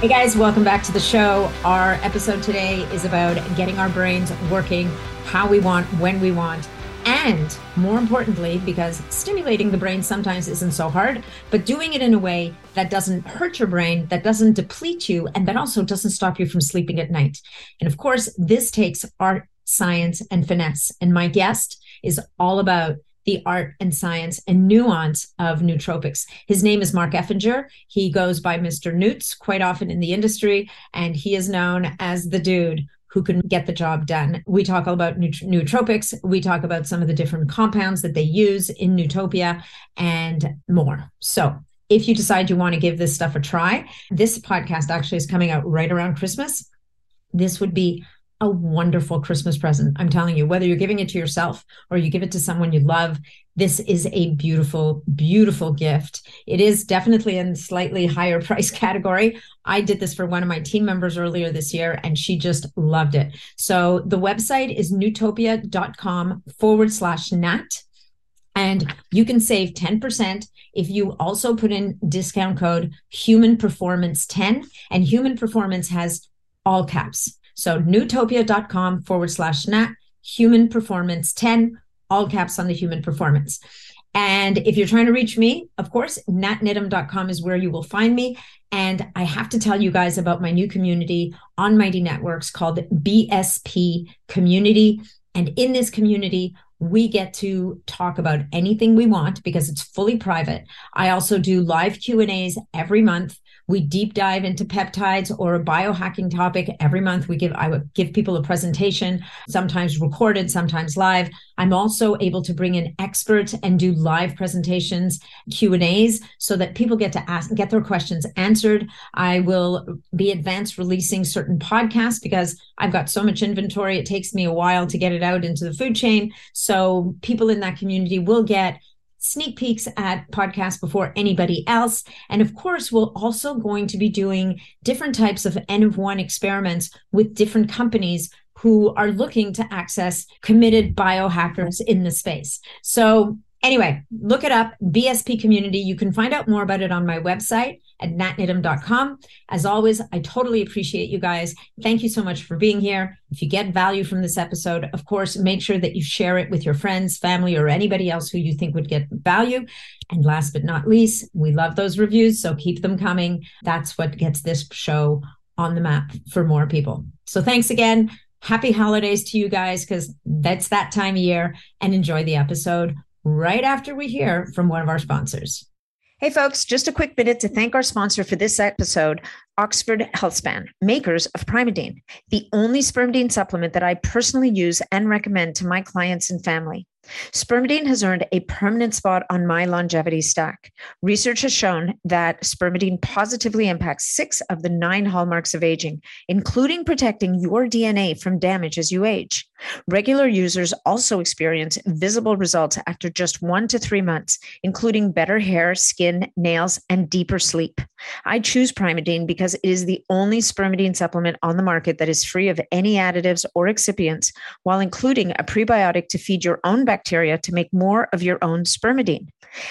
Hey guys, welcome back to the show. Our episode today is about getting our brains working how we want, when we want, and more importantly, because stimulating the brain sometimes isn't so hard, but doing it in a way that doesn't hurt your brain, that doesn't deplete you, and that also doesn't stop you from sleeping at night. And of course, this takes art, science, and finesse. And my guest is all about the art and science and nuance of nootropics. His name is Mark Effinger. He goes by Mr. Newts quite often in the industry, and he is known as the dude who can get the job done. We talk all about nootropics. We talk about some of the different compounds that they use in Nootopia and more. So, if you decide you want to give this stuff a try, this podcast actually is coming out right around Christmas. This would be a wonderful Christmas present. I'm telling you, whether you're giving it to yourself or you give it to someone you love, this is a beautiful, beautiful gift. It is definitely in slightly higher price category. I did this for one of my team members earlier this year and she just loved it. So the website is nootopia.com forward slash nat. And you can save 10% if you also put in discount code human performance 10 and human performance has all caps so nootopia.com forward slash nat, human performance 10, all caps on the human performance. And if you're trying to reach me, of course, natniddam.com is where you will find me. And I have to tell you guys about my new community on Mighty Networks called BSP Community. And in this community, we get to talk about anything we want because it's fully private. I also do live Q&As every month we deep dive into peptides or a biohacking topic every month. We give I would give people a presentation, sometimes recorded, sometimes live. I'm also able to bring in experts and do live presentations, Q and A's, so that people get to ask get their questions answered. I will be advanced releasing certain podcasts because I've got so much inventory. It takes me a while to get it out into the food chain. So people in that community will get sneak peeks at podcasts before anybody else. And of course, we're also going to be doing different types of N of one experiments with different companies who are looking to access committed biohackers in the space. So Anyway, look it up, BSP community. You can find out more about it on my website at natniddam.com. As always, I totally appreciate you guys. Thank you so much for being here. If you get value from this episode, of course, make sure that you share it with your friends, family, or anybody else who you think would get value. And last but not least, we love those reviews, so keep them coming. That's what gets this show on the map for more people. So thanks again. Happy holidays to you guys because that's that time of year and enjoy the episode right after we hear from one of our sponsors. Hey, folks, just a quick minute to thank our sponsor for this episode, Oxford Healthspan, makers of Primeadine, the only spermidine supplement that I personally use and recommend to my clients and family. Spermidine has earned a permanent spot on my longevity stack. Research has shown that spermidine positively impacts six of the nine hallmarks of aging, including protecting your DNA from damage as you age. Regular users also experience visible results after just one to three months, including better hair, skin, nails, and deeper sleep. I choose Primeadine because it is the only spermidine supplement on the market that is free of any additives or excipients, while including a prebiotic to feed your own bacteria to make more of your own spermidine.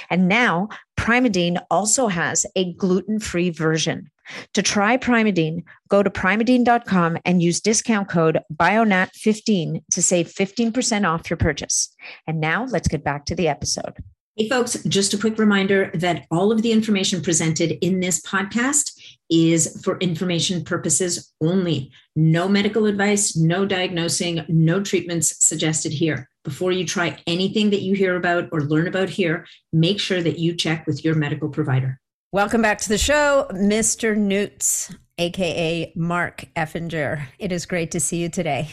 And now, Primeadine also has a gluten free version. To try Primeadine, go to primeadine.com and use discount code BIONAT15 to save 15% off your purchase. And now let's get back to the episode. Hey, folks, just a quick reminder that all of the information presented in this podcast is for information purposes only. No medical advice, no diagnosing, no treatments suggested here. Before you try anything that you hear about or learn about here, make sure that you check with your medical provider. Welcome back to the show, Mr. Newts, aka Mark Effinger. It is great to see you today.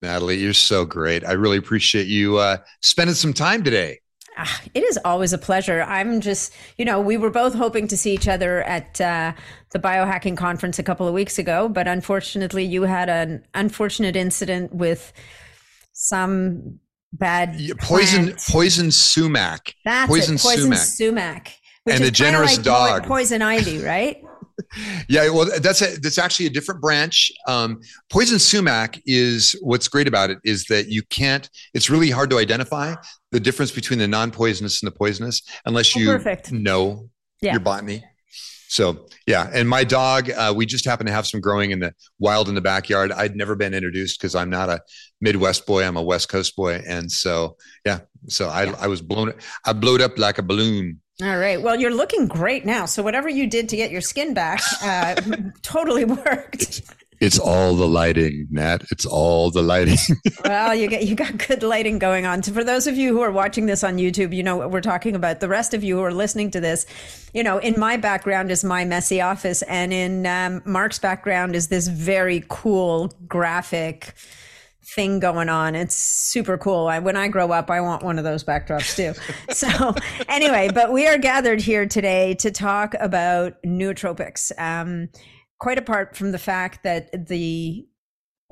Natalie, you're so great. I really appreciate you uh, spending some time today. ah, it is always a pleasure. I'm just, you know, we were both hoping to see each other at uh, the biohacking conference a couple of weeks ago, but unfortunately, you had an unfortunate incident with some bad poison plant. poison sumac. That's poison, it, poison sumac. sumac and a generous like dog. Poison ivy, right? yeah, well, that's a, that's actually a different branch. Um, poison sumac is what's great about it is that you can't. It's really hard to identify the difference between the non-poisonous and the poisonous unless oh, you oh, know yeah. your botany. So yeah, and my dog, uh, we just happen to have some growing in the wild in the backyard. I'd never been introduced because I'm not a Midwest boy. I'm a West Coast boy, and so yeah, so I, yeah. I was blown. I blowed up like a balloon. All right. Well, you're looking great now. So whatever you did to get your skin back, uh, totally worked. It's all the lighting, Nat. It's all the lighting. well, you get you got good lighting going on. So for those of you who are watching this on YouTube, you know what we're talking about. The rest of you who are listening to this, you know, in my background is my messy office, and in um, Mark's background is this very cool graphic thing going on. It's super cool. I, when I grow up, I want one of those backdrops too. so anyway, but we are gathered here today to talk about nootropics. Um, quite apart from the fact that the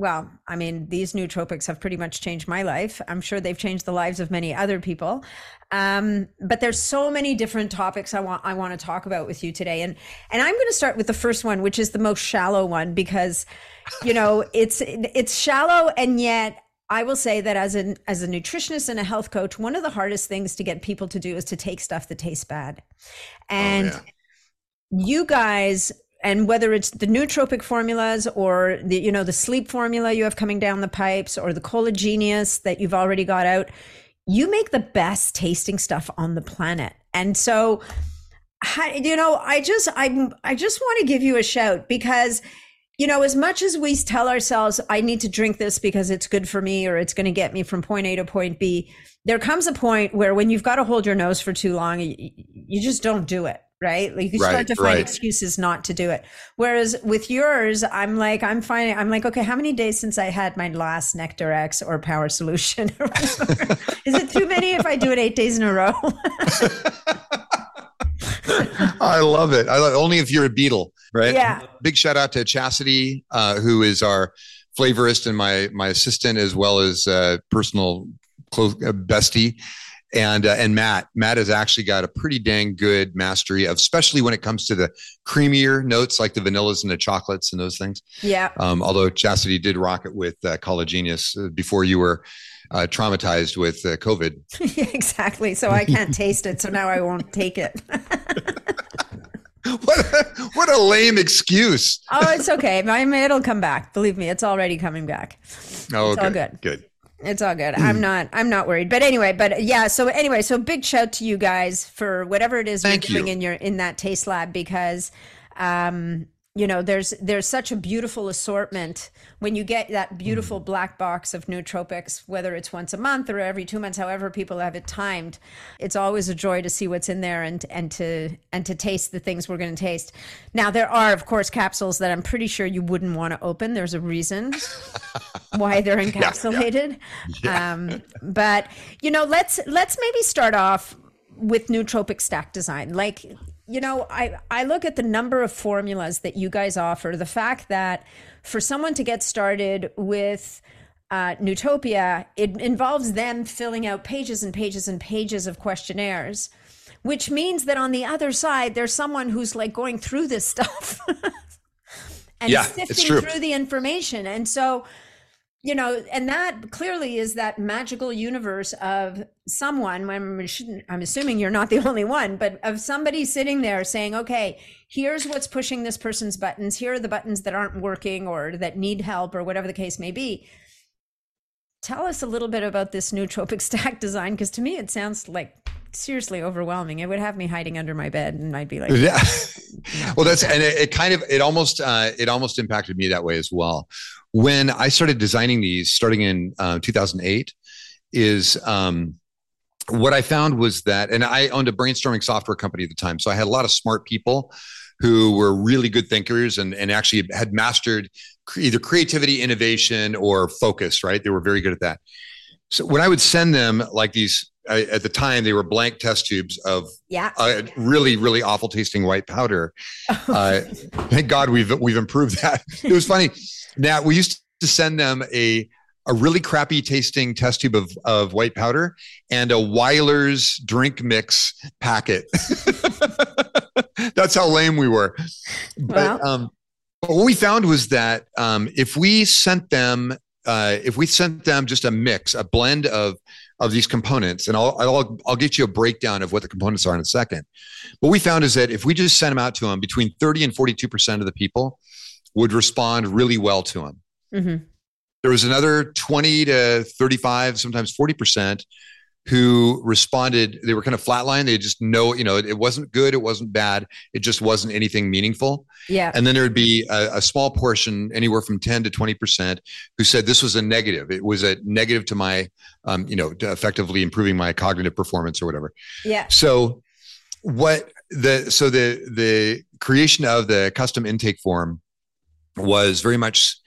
well, I mean, these nootropics have pretty much changed my life. I'm sure they've changed the lives of many other people. Um, but there's so many different topics I want I want to talk about with you today, and and I'm going to start with the first one, which is the most shallow one, because you know it's it's shallow, and yet I will say that as an as a nutritionist and a health coach, one of the hardest things to get people to do is to take stuff that tastes bad, oh, and. Oh, yeah. You guys and whether it's the nootropic formulas or the you know the sleep formula you have coming down the pipes or the Collagenius that you've already got out you make the best tasting stuff on the planet and so you know i just i i just want to give you a shout because you know as much as we tell ourselves i need to drink this because it's good for me or it's going to get me from point a to point b there comes a point where when you've got to hold your nose for too long you, you just don't do it right? Like you right, start to find right. excuses not to do it. Whereas with yours, I'm like, I'm finding, I'm like, okay, how many days since I had my last Nectar X or Power Solution? Is it too many if I do it eight days in a row? I love it. I love it. only if you're a beetle, right? Yeah. Big shout out to Chastity, uh, who is our flavorist and my my assistant as well as uh, personal close uh, bestie and uh, and Matt Matt has actually got a pretty dang good mastery of especially when it comes to the creamier notes like the vanillas and the chocolates and those things. Yeah. Um, although Chastity did rock it with uh, Collagenius uh, before you were uh, traumatized with uh, COVID. exactly. So I can't taste it, so now I won't take it. what a, what a lame excuse. oh, it's okay. My it'll come back. Believe me, it's already coming back. Oh, it's all good. Good. It's all good. I'm not. I'm not worried. But anyway. But yeah. So anyway. So big shout to you guys for whatever it is Thank you're doing you. in your in that taste lab because um, you know there's there's such a beautiful assortment when you get that beautiful mm. black box of nootropics whether it's once a month or every two months however people have it timed it's always a joy to see what's in there and and to and to taste the things we're going to taste. Now there are of course capsules that i'm pretty sure you wouldn't want to open. There's a reason why they're encapsulated yeah, yeah. Um, but you know let's let's maybe start off with nootropic stack design. Like you know, I, I look at the number of formulas that you guys offer, the fact that for someone to get started with uh, Nootopia, it involves them filling out pages and pages and pages of questionnaires, which means that on the other side, there's someone who's like going through this stuff and yeah, sifting through the information. And so, you know, and that clearly is that magical universe of someone. I'm, I'm assuming you're not the only one, but of somebody sitting there saying, okay, here's what's pushing this person's buttons. Here are the buttons that aren't working or that need help or whatever the case may be. Tell us a little bit about this nootropic stack design, because to me, it sounds like seriously overwhelming. It would have me hiding under my bed, and I'd be like, "Yeah." well, that's and it, it, kind of it almost uh, it almost impacted me that way as well. When I started designing these, starting in uh, 2008, is um, what I found was that, and I owned a brainstorming software company at the time, so I had a lot of smart people who were really good thinkers and and actually had mastered either creativity, innovation, or focus. Right, they were very good at that. So when I would send them like these I, at the time they were blank test tubes of yeah uh, really really awful tasting white powder. Uh, thank God we've we've improved that. It was funny. Now we used to send them a a really crappy tasting test tube of, of white powder and a Wyler's drink mix packet. That's how lame we were. But, um, but what we found was that um, if we sent them, uh, if we sent them just a mix, a blend of of these components, and I'll, I'll I'll get you a breakdown of what the components are in a second. What we found is that if we just sent them out to them, between thirty and forty two percent of the people would respond really well to them. Mm-hmm. There was another 20 to 35, sometimes 40% who responded. They were kind of flatline. They just know, you know, it, it, wasn't good. It wasn't bad. It just wasn't anything meaningful. Yeah. And then there would be a, a small portion, anywhere from 10 to 20%, who said this was a negative. It was a negative to my, um, you know, effectively improving my cognitive performance or whatever. Yeah. So what the, so the, the creation of the custom intake form was very much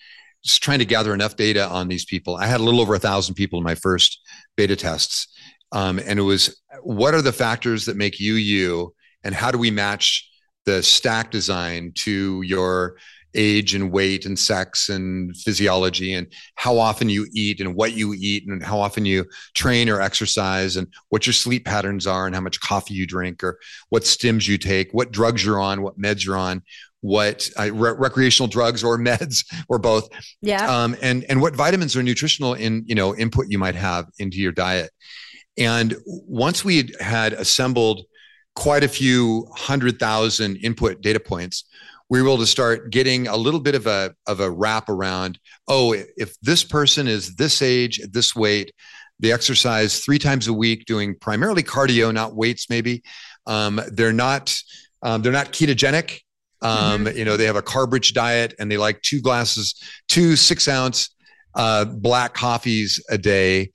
just trying to gather enough data on these people. I had a little over a thousand people in my first beta tests. Um, and it was what are the factors that make you you, and how do we match the stack design to your age and weight and sex and physiology and how often you eat and what you eat and how often you train or exercise and what your sleep patterns are and how much coffee you drink or what stims you take, what drugs you're on, what meds you're on, what uh, re- recreational drugs or meds or both. Yeah. Um, and and what vitamins or nutritional in you know input you might have into your diet. And once we had assembled quite a few hundred thousand input data points we were able to start getting a little bit of a of a wrap around oh if this person is this age this weight they exercise three times a week doing primarily cardio not weights maybe um, they're not um, they're not ketogenic um, mm-hmm. You know, they have a carb rich diet and they like two glasses, two six ounce uh, black coffees a day.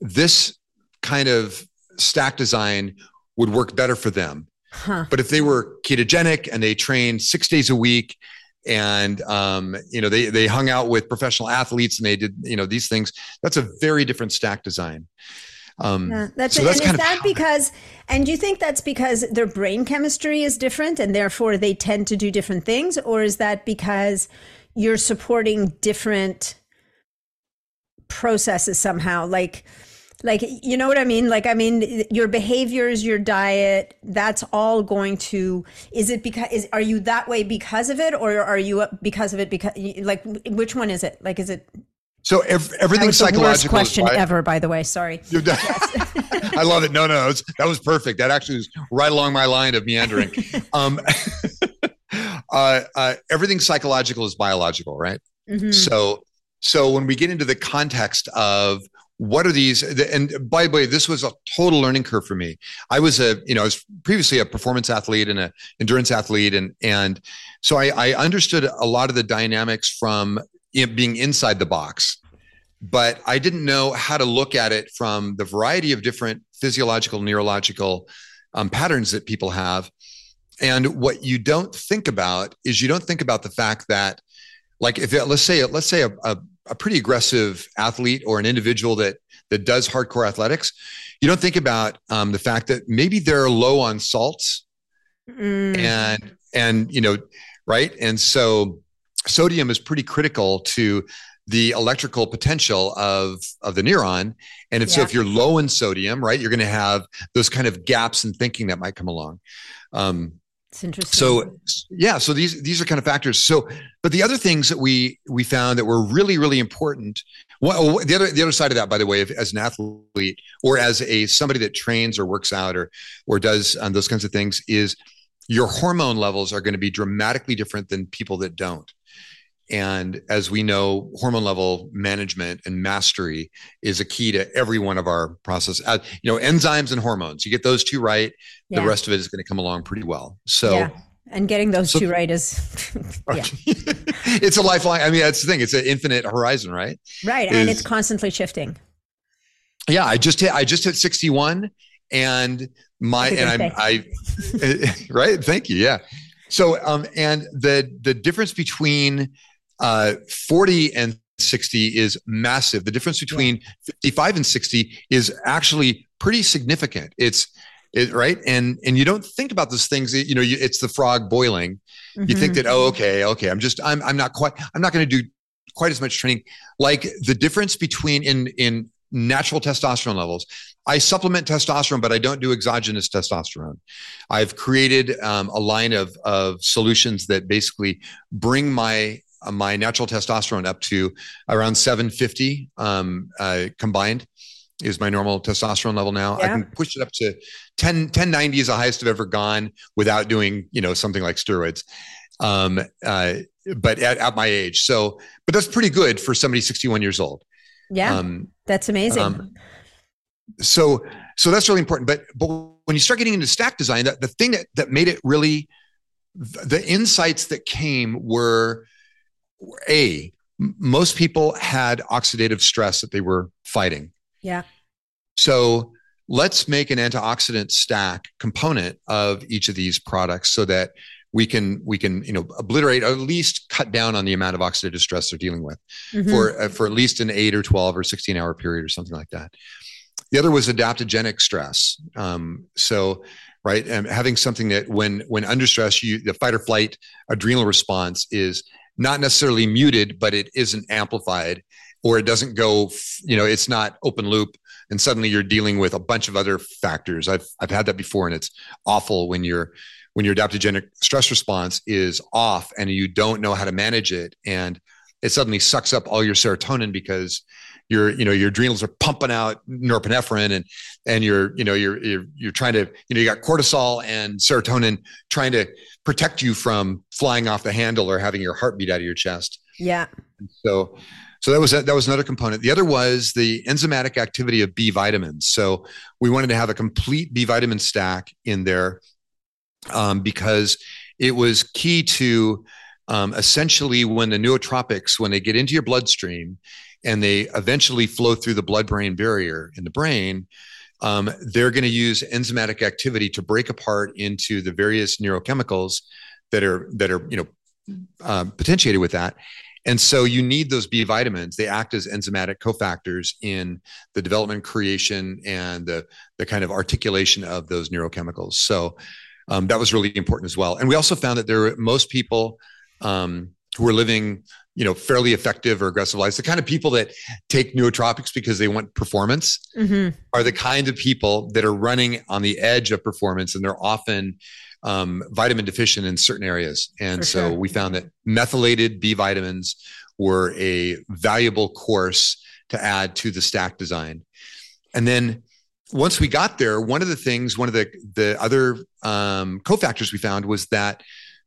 This kind of stack design would work better for them. Huh. But if they were ketogenic and they trained six days a week and um, you know they they hung out with professional athletes and they did you know these things, that's a very different stack design. Um, yeah, that's, so that's and is that because and do you think that's because their brain chemistry is different and therefore they tend to do different things? Or is that because you're supporting different processes somehow? Like like you know what i mean? Like i mean your behaviors your diet that's all going to is it because is are you that way because of it or are you because of it because like which one is it? Like is it so ev- everything psychological. worst question by, ever, by the way. Sorry. I love it. No, no, was, that was perfect. That actually was right along my line of meandering. um, uh, uh, everything psychological is biological, right? Mm-hmm. So, so when we get into the context of what are these and by the way this was a total learning curve for me i was a you know i was previously a performance athlete and an endurance athlete and and so i, I understood a lot of the dynamics from being inside the box but I didn't know how to look at it from the variety of different physiological, neurological um, patterns that people have. And what you don't think about is you don't think about the fact that, like, if it, let's say let's say a, a, a pretty aggressive athlete or an individual that that does hardcore athletics, you don't think about um, the fact that maybe they're low on salts, mm. and and you know, right, and so sodium is pretty critical to the electrical potential of of the neuron and if, yeah. so if you're low in sodium right you're going to have those kind of gaps in thinking that might come along um, it's interesting. So yeah, so these these are kind of factors. So, but the other things that we we found that were really really important. Well, the other the other side of that, by the way, if, as an athlete or as a somebody that trains or works out or or does um, those kinds of things, is your hormone levels are going to be dramatically different than people that don't. And as we know, hormone level management and mastery is a key to every one of our process. Uh, you know, enzymes and hormones. You get those two right, yeah. the rest of it is going to come along pretty well. So. Yeah. And getting those so, two right is, yeah. it's a lifeline. I mean, that's the thing. It's an infinite horizon, right? Right, is, and it's constantly shifting. Yeah, I just hit. I just hit sixty-one, and my and I'm I, right. Thank you. Yeah. So, um, and the the difference between uh, 40 and 60 is massive. The difference between 55 and 60 is actually pretty significant. It's it, right, and and you don't think about those things. You know, you, it's the frog boiling. Mm-hmm. You think mm-hmm. that oh, okay, okay, I'm just I'm I'm not quite I'm not going to do quite as much training. Like the difference between in in natural testosterone levels. I supplement testosterone, but I don't do exogenous testosterone. I've created um, a line of of solutions that basically bring my my natural testosterone up to around 750 um, uh, combined is my normal testosterone level now. Yeah. I can push it up to 10, 1090 is the highest I've ever gone without doing, you know, something like steroids. Um, uh, but at, at my age. So, but that's pretty good for somebody 61 years old. Yeah. Um, that's amazing. Um, so, so that's really important. But, but when you start getting into stack design, that the thing that, that made it really, the insights that came were a, most people had oxidative stress that they were fighting. Yeah. So let's make an antioxidant stack component of each of these products so that we can we can you know obliterate or at least cut down on the amount of oxidative stress they're dealing with mm-hmm. for uh, for at least an 8 or 12 or 16 hour period or something like that the other was adaptogenic stress um, so right and having something that when when under stress you the fight or flight adrenal response is not necessarily muted but it isn't amplified or it doesn't go you know it's not open loop and suddenly you're dealing with a bunch of other factors. I've i've had that before and it's awful when you're when your adaptogenic stress response is off and you don't know how to manage it and it suddenly sucks up all your serotonin because your you know your adrenals are pumping out norepinephrine and and you're you know you're you're you're trying to you know you got cortisol and serotonin trying to protect you from flying off the handle or having your heart beat out of your chest yeah so so that was that was another component. The other was the enzymatic activity of B vitamins. So we wanted to have a complete B vitamin stack in there um, because it was key to um, essentially when the nootropics when they get into your bloodstream and they eventually flow through the blood-brain barrier in the brain. Um, they're going to use enzymatic activity to break apart into the various neurochemicals that are that are you know uh, potentiated with that and so you need those B vitamins. They act as enzymatic cofactors in the development, creation, and the, the kind of articulation of those neurochemicals. So um, that was really important as well. And we also found that there were most people um, who were living, you know, fairly effective or aggressive lives. The kind of people that take nootropics because they want performance mm-hmm. are the kind of people that are running on the edge of performance, and they're often um, vitamin deficient in certain areas. And For so sure. we found that methylated B vitamins were a valuable course to add to the stack design. And then once we got there, one of the things, one of the the other um, cofactors we found was that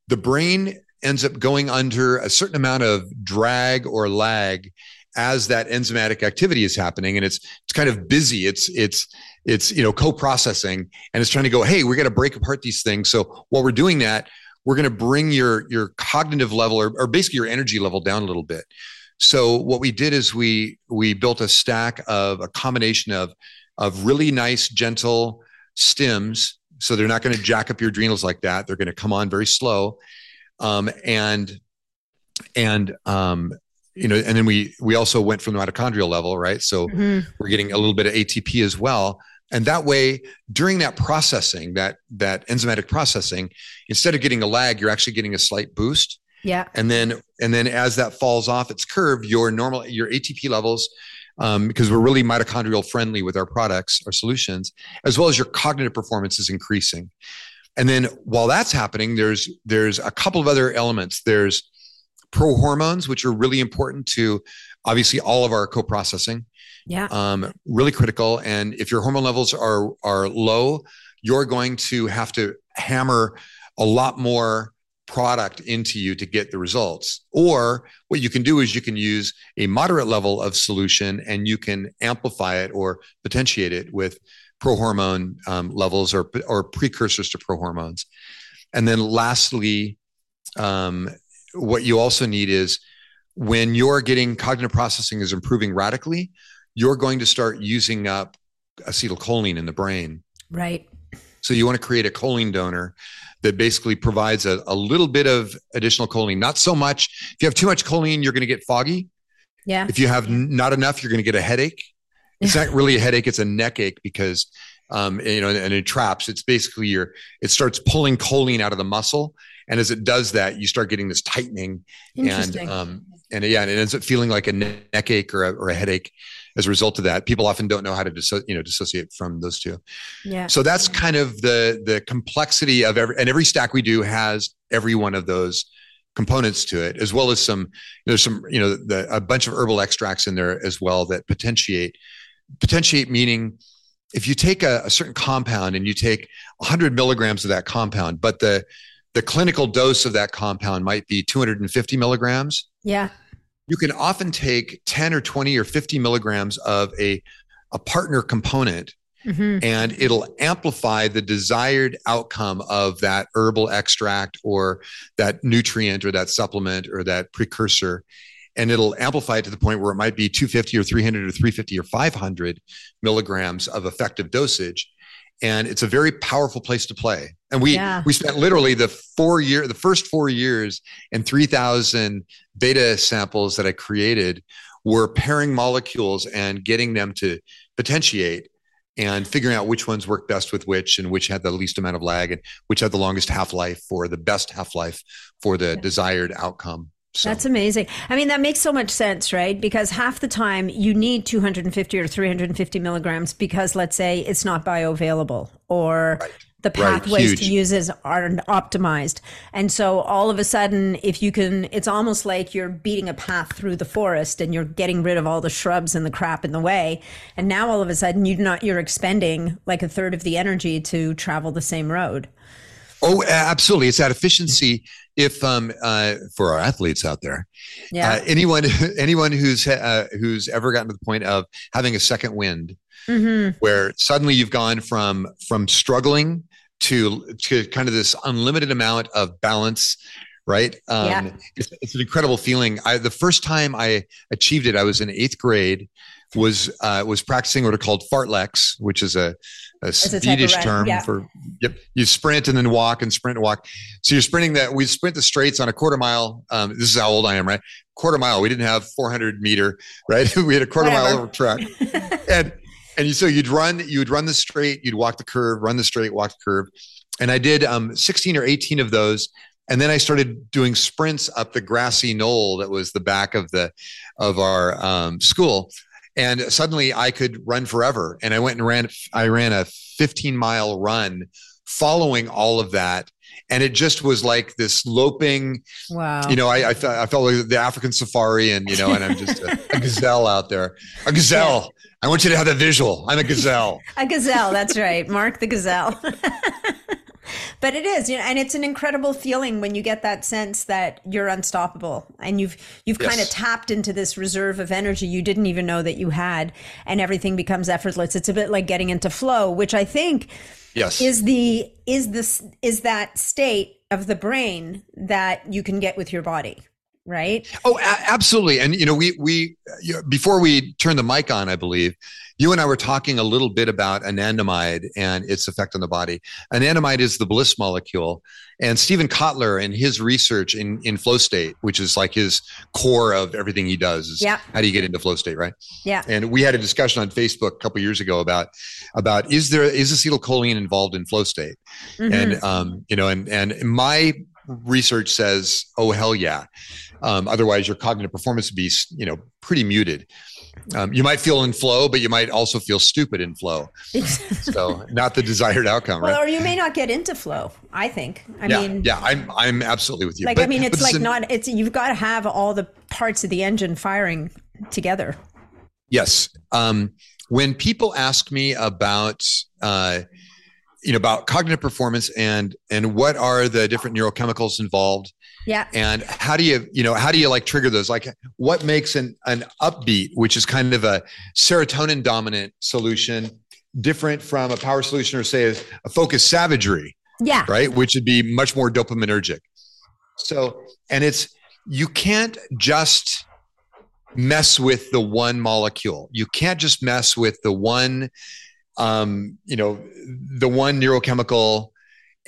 the brain ends up going under a certain amount of drag or lag as that enzymatic activity is happening. And it's it's kind of busy. It's it's it's you know co-processing and it's trying to go hey we're going to break apart these things. So while we're doing that we're going to bring your your cognitive level or, or basically your energy level down a little bit. So what we did is we we built a stack of a combination of of really nice gentle stims so they're not going to jack up your adrenals like that. They're going to come on very slow um, and and um, you know, and then we we also went from the mitochondrial level, right? So mm-hmm. we're getting a little bit of ATP as well. And that way, during that processing, that that enzymatic processing, instead of getting a lag, you're actually getting a slight boost. Yeah. And then and then as that falls off its curve, your normal your ATP levels, um, because we're really mitochondrial friendly with our products, our solutions, as well as your cognitive performance is increasing. And then while that's happening, there's there's a couple of other elements. There's prohormones, which are really important to obviously all of our co-processing. Yeah. Um, really critical. And if your hormone levels are are low, you're going to have to hammer a lot more product into you to get the results. Or what you can do is you can use a moderate level of solution and you can amplify it or potentiate it with prohormone um, levels or, or precursors to prohormones. And then lastly, um, what you also need is when you're getting cognitive processing is improving radically, you're going to start using up acetylcholine in the brain. Right. So you want to create a choline donor that basically provides a, a little bit of additional choline, not so much. If you have too much choline, you're going to get foggy. Yeah. If you have not enough, you're going to get a headache. It's not really a headache; it's a neck ache because um, you know, and it traps. It's basically your it starts pulling choline out of the muscle, and as it does that, you start getting this tightening, and um, and yeah, and it ends up feeling like a neck ache or a, or a headache as a result of that. People often don't know how to disso- you know dissociate from those two. Yeah. So that's kind of the the complexity of every and every stack we do has every one of those components to it, as well as some there's some you know the, a bunch of herbal extracts in there as well that potentiate potentiate meaning if you take a, a, certain compound and you take 100 milligrams of that compound, but the the clinical dose of that compound might be 250 milligrams. Yeah. You can often take 10 or 20 or 50 milligrams of a, a partner component mm-hmm. and it'll amplify the desired outcome of that herbal extract or that nutrient or that supplement or that precursor and it'll amplify it to the point where it might be 250 or 300 or 350 or 500 milligrams of effective dosage and it's a very powerful place to play and we yeah. we spent literally the four year the first four years and 3000 beta samples that i created were pairing molecules and getting them to potentiate and figuring out which ones work best with which and which had the least amount of lag and which had the longest half-life for the best half-life for the yeah. desired outcome so. That's amazing. I mean, that makes so much sense, right? Because half the time you need 250 or 350 milligrams because, let's say, it's not bioavailable or right. the pathways right. to use it aren't optimized. And so all of a sudden, if you can, it's almost like you're beating a path through the forest and you're getting rid of all the shrubs and the crap in the way. And now all of a sudden, you're not, you're expending like a third of the energy to travel the same road. Oh, absolutely. It's that efficiency. If um, uh, for our athletes out there, yeah. Uh, anyone anyone who's uh, who's ever gotten to the point of having a second wind, mm-hmm. where suddenly you've gone from from struggling to to kind of this unlimited amount of balance, right? Um, yeah. it's, it's an incredible feeling. I, the first time I achieved it, I was in eighth grade. Was uh, was practicing what are called fartleks, which is a a Swedish a term yeah. for yep. You sprint and then walk and sprint and walk. So you're sprinting that. We sprint the straights on a quarter mile. Um, this is how old I am, right? Quarter mile. We didn't have 400 meter, right? we had a quarter Whatever. mile track, and and you, so you'd run, you'd run the straight, you'd walk the curve, run the straight, walk the curve, and I did um, 16 or 18 of those. And then I started doing sprints up the grassy knoll that was the back of the of our um, school and suddenly I could run forever. And I went and ran. I ran a 15 mile run following all of that. And it just was like this loping wow. you know i i, felt, I felt like the african safari and you know and i'm just a, a gazelle out there. A gazelle. Yeah. i want you to have that visual. I'm a gazelle. A gazelle. That's right. Mark the gazelle but it is you know and it's an incredible feeling when you get that sense that you're unstoppable and you've you've yes. kind of tapped into this reserve of energy you didn't even know that you had and everything becomes effortless. It's a bit like getting into flow which i think yes. is the is this is that state of the brain that you can get with your body right oh a- absolutely and you know we we you know, before we turn the mic on i believe you and I were talking a little bit about anandamide and its effect on the body. Anandamide is the bliss molecule. And Steven Kotler and his research in, in flow state, which is like his core of everything he does, is yep. how do you get into flow state, right? Yeah. And we had a discussion on Facebook a couple years ago about about is there is acetylcholine involved in flow state? Mm-hmm. And um, you know, and and my research says, oh hell yeah. Um, otherwise, your cognitive performance would be, you know, pretty muted. Um, you might feel in flow, but you might also feel stupid in flow. so not the desired outcome, well, right? Or you may not get into flow. I think. I yeah, mean, yeah, I'm I'm absolutely with you. Like but, I mean, it's like not. It's you've got to have all the parts of the engine firing together. Yes. Um, when people ask me about uh, you know about cognitive performance and and what are the different neurochemicals involved yeah. And how do you, you know, how do you like trigger those? Like what makes an, an upbeat, which is kind of a serotonin dominant solution, different from a power solution or say a, a focused savagery? Yeah. Right. Which would be much more dopaminergic. So, and it's, you can't just mess with the one molecule. You can't just mess with the one, um, you know, the one neurochemical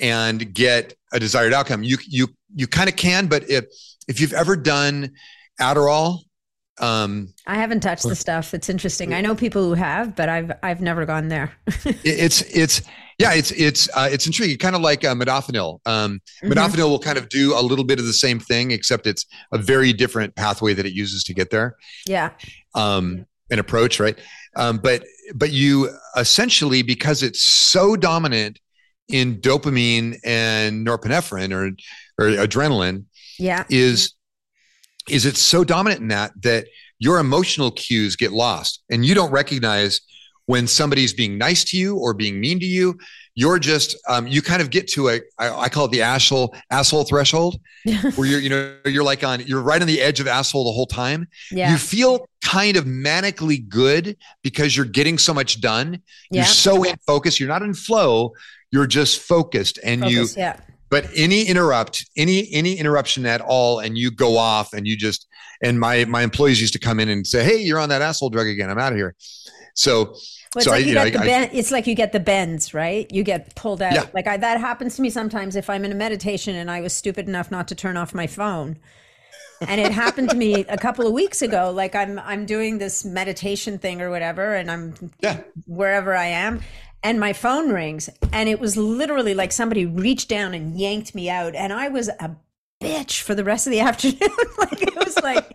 and get a desired outcome. You you you kind of can, but if if you've ever done Adderall, Um, I haven't touched the stuff. It's interesting. I know people who have, but I've I've never gone there. it's it's yeah, it's it's uh, it's intriguing. Kind of like uh, modafinil. Um, Mhm. Modafinil will kind of do a little bit of the same thing, except it's a very different pathway that it uses to get there. Yeah. um, an approach, right? Um, but but you essentially because it's so dominant in dopamine and norepinephrine or or adrenaline Yeah. is is it's so dominant in that that your emotional cues get lost and you don't recognize when somebody's being nice to you or being mean to you you're just um, you kind of get to a I, I call it the asshole asshole threshold where you're you know you're like on you're right on the edge of asshole the whole time Yeah. you feel kind of manically good because you're getting so much done. Yeah. You're so in focus. You're not in flow. You're just focused, and Focus, you. yeah. But any interrupt, any any interruption at all, and you go off, and you just. And my my employees used to come in and say, "Hey, you're on that asshole drug again. I'm out of here." So Well, it's So I- like you you know, get the I- I- it's like you get the bends, right? You get pulled out. Yeah. Like I, that happens to me sometimes if I'm in a meditation and I was stupid enough not to turn off my phone. And it happened to me a couple of weeks ago. Like I'm I'm doing this meditation thing or whatever, and I'm yeah, wherever I am, and my phone rings, and it was literally like somebody reached down and yanked me out, and I was a bitch for the rest of the afternoon. like it was like,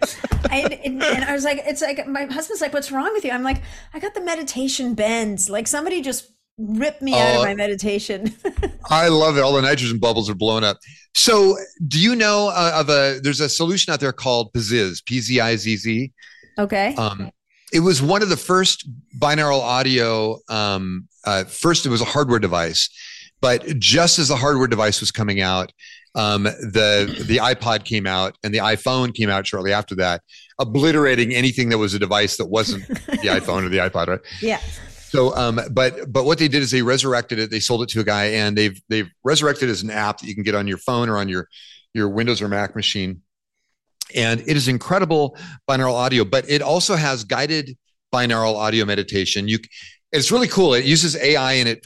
I, and, and I was like, it's like my husband's like, "What's wrong with you?" I'm like, "I got the meditation bends. Like somebody just ripped me out of Oh. my meditation." I love it. All the nitrogen bubbles are blowing up. So, do you know uh, of a? There's a solution out there called Pzizz, P Z I Z Z. okay. Um, it was one of the first binaural audio. Um, uh, first, it was a hardware device, but just as the hardware device was coming out, um, the the iPod came out and the iPhone came out shortly after that, obliterating anything that was a device that wasn't the iPhone or the iPod. Right? yeah. So, um, but but what they did is they resurrected it. They sold it to a guy, and they've they've resurrected it as an app that you can get on your phone or on your your Windows or Mac machine. And it is incredible binaural audio, but it also has guided binaural audio meditation. You, it's really cool. It uses AI and it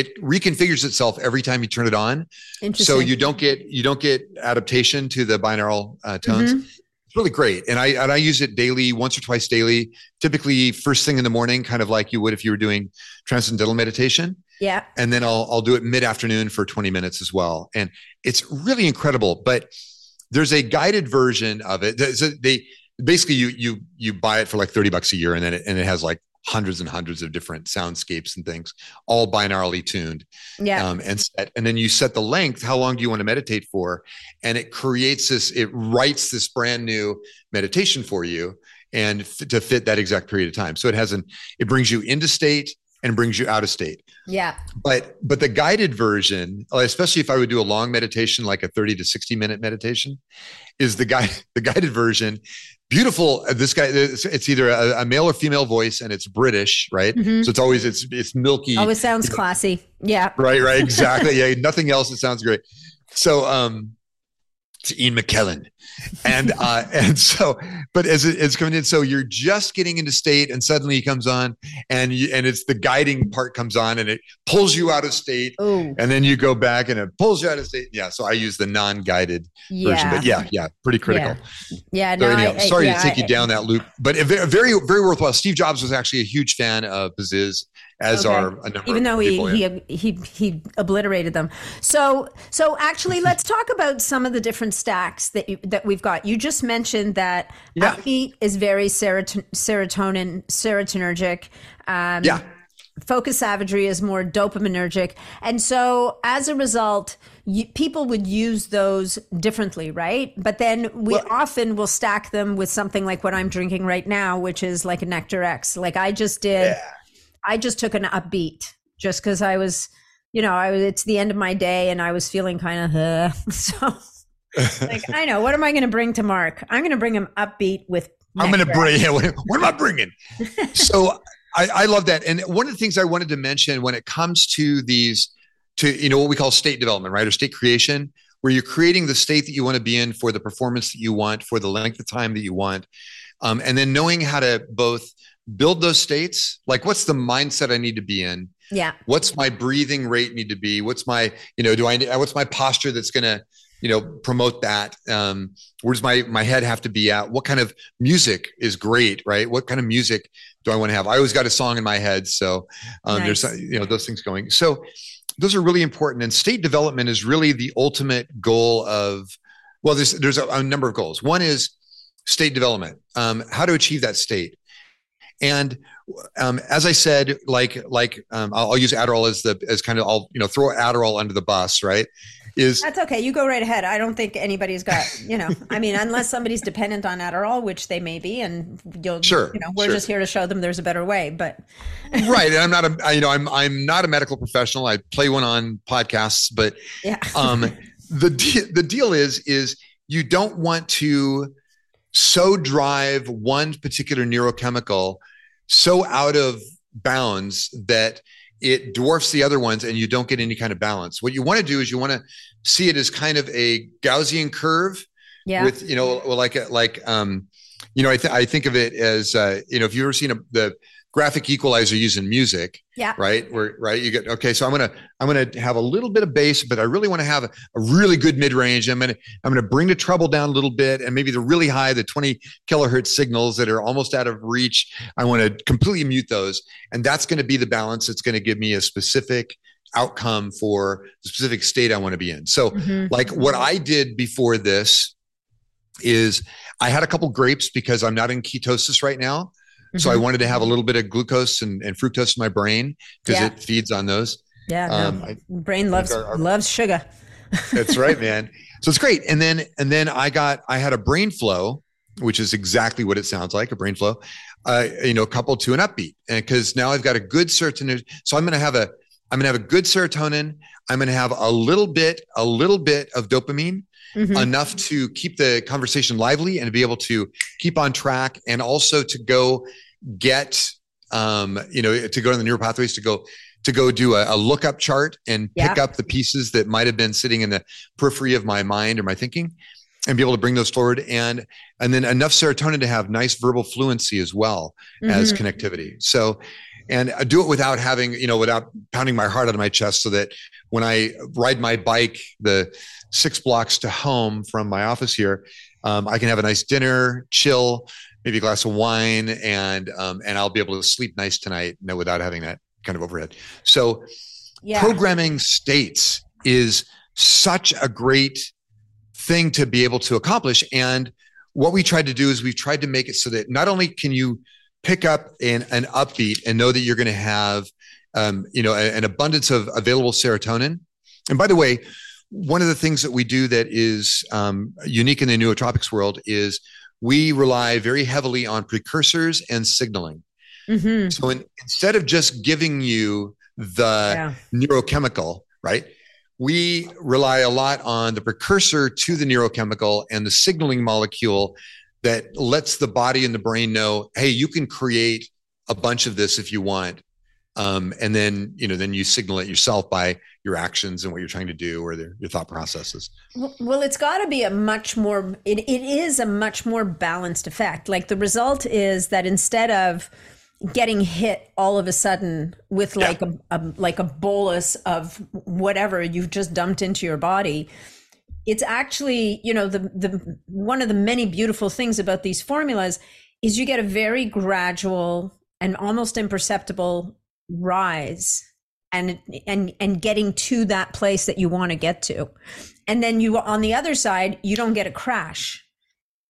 it reconfigures itself every time you turn it on, Interesting. so you don't get you don't get adaptation to the binaural uh, tones Mhm. it's really great and i and i use it daily once or twice daily typically first thing in the morning kind of like you would if you were doing transcendental meditation Yeah. and then i'll i'll do it mid-afternoon for 20 minutes as well and it's really incredible but there's a guided version of it There's a- they basically you you you buy it for like 30 bucks a year and then it, and it has like hundreds and hundreds of different soundscapes and things all binaurally tuned Yeah. um, and set, and then you set the length. How long do you want to meditate for? And it creates this. It writes this brand new meditation for you, and f- to fit that exact period of time. So it has an. It brings you into state and brings you out of state. yeah. But but the guided version, especially if I would do a long meditation, like a thirty to sixty minute meditation, is the guide the guided version. Beautiful. Uh, This guy. It's, it's either a, a male or female voice, and it's British, right? Mhm. So it's always it's it's milky Always sounds classy. Yeah. right right exactly yeah nothing else it sounds great so um it's Ian McKellen and uh and so but as it, it's coming in so you're just getting into state and suddenly he comes on and you, and it's the guiding part comes on and it pulls you out of state Oh. and then you go back and it pulls you out of state yeah so I use the non-guided version but yeah yeah pretty critical Yeah. so No. anyhow, I- I- sorry yeah, to take I- you down that loop but very very worthwhile Steve Jobs was actually a huge fan of Pzizz as Okay. are a number even though he, people, yeah. he he he obliterated them. So so actually let's talk about some of the different stacks that you that we've got. You just mentioned that Yeah. upbeat is very seroton- serotonin serotonergic. Um yeah. Focus savagery is more dopaminergic. And so as a result you, people would use those differently right? But then we Well- often will stack them with something like what i'm drinking right now which is like a nectar x. Like i just did i just took an upbeat just because i was you know i was it's the end of my day and i was feeling kind of uh, so like i know what am i going to bring to mark i'm going to bring him upbeat with I'm going to bring. What, what am I bringing? so I, I love that. And one of the things I wanted to mention when it comes to these, to you know what we call state development, right, or state creation, where you're creating the state that you want to be in for the performance that you want, for the length of time that you want, um, and then knowing how to both build those states. Like, what's the mindset I need to be in? yeah. What's my breathing rate need to be? What's my, you know, do I, what's my posture that's going to you know promote that? Um where does my my head have to be at? What kind of music is great right? What kind of music do i want to have? I always got a song in my head so um nice. there's you know those things going. So those are really important and state development is really the ultimate goal of well there's there's a, a number of goals. One is state development. Um how to achieve that state and um, as I said, like like um, I'll, I'll, use Adderall as the as kind of I'll you know throw Adderall under the bus, right? Is that's okay. You go right ahead. I don't think anybody's got you know. I mean, unless somebody's dependent on Adderall, which they may be, and you'll sure. You know, we're sure. just here to show them there's a better way. But right, and I'm not a you know I'm I'm not a medical professional. I play one on podcasts, but yeah. um, the the deal is is you don't want to so drive one particular neurochemical so out of bounds that it dwarfs the other ones and you don't get any kind of balance. What you want to do is you want to see it as kind of a Gaussian curve yeah. with, you know, like, like, um, you know, I, th- I think of it as, uh, you know, if you've ever seen a, the graphic equalizer using music. Yeah. Right. Where right. You get okay. So I'm gonna I'm gonna have a little bit of bass, but I really want to have a, a really good mid range. I'm gonna I'm gonna bring the treble down a little bit, and maybe the really high, the 20 kilohertz signals that are almost out of reach. I want to completely mute those, and that's going to be the balance. That's going to give me a specific outcome for the specific state I want to be in. So, mm-hmm. like what I did before this is I had a couple grapes because I'm not in ketosis right now. Mm-hmm. So I mm-hmm. wanted to have a little bit of glucose and, and fructose in my brain because yeah. it feeds on those. Yeah, um, no. I, brain loves our, our, loves sugar. that's right, man. So it's great. And then and then I got I had a brain flow, which is exactly what it sounds like a brain flow. Uh, you know, coupled to an upbeat, and because now I've got a good serotonin. So I'm going to have a I'm going to have a good serotonin. I'm going to have a little bit a little bit of dopamine. Mm-hmm. enough to keep the conversation lively and to be able to keep on track and also to go get um, you know to go to the neural pathways to go to go do a, a lookup chart and pick up the pieces that might have been sitting in the periphery of my mind or my thinking and be able to bring those forward. And and then enough serotonin to have nice verbal fluency as well mm-hmm. as connectivity. So and I do it without having you know without pounding my heart out of my chest so that when i ride my bike the six blocks to home from my office here um, i can have a nice dinner chill maybe a glass of wine, and um, and I'll be able to sleep nice tonight you know, without having that kind of overhead. So, yeah. programming states is such a great thing to be able to accomplish. And what we tried to do is we've tried to make it so that not only can you pick up an, an upbeat and know that you're going to have um, you know an abundance of available serotonin. And by the way, one of the things that we do that is um, unique in the nootropics world is we rely very heavily on precursors and signaling. Mm-hmm. So in, instead of just giving you the yeah. neurochemical, right? We rely a lot on the precursor to the neurochemical and the signaling molecule that lets the body and the brain know, hey, you can create a bunch of this if you want um, and then you know then you signal it yourself by your actions and what you're trying to do or the, your thought processes well it's got to be a much more it, it is a much more balanced effect like the result is that instead of getting hit all of a sudden with like yeah. a, a like a bolus of whatever you've just dumped into your body it's actually you know the the one of the many beautiful things about these formulas is you get a very gradual and almost imperceptible rise and and and getting to that place that you want to get to. And then you on the other side you don't get a crash.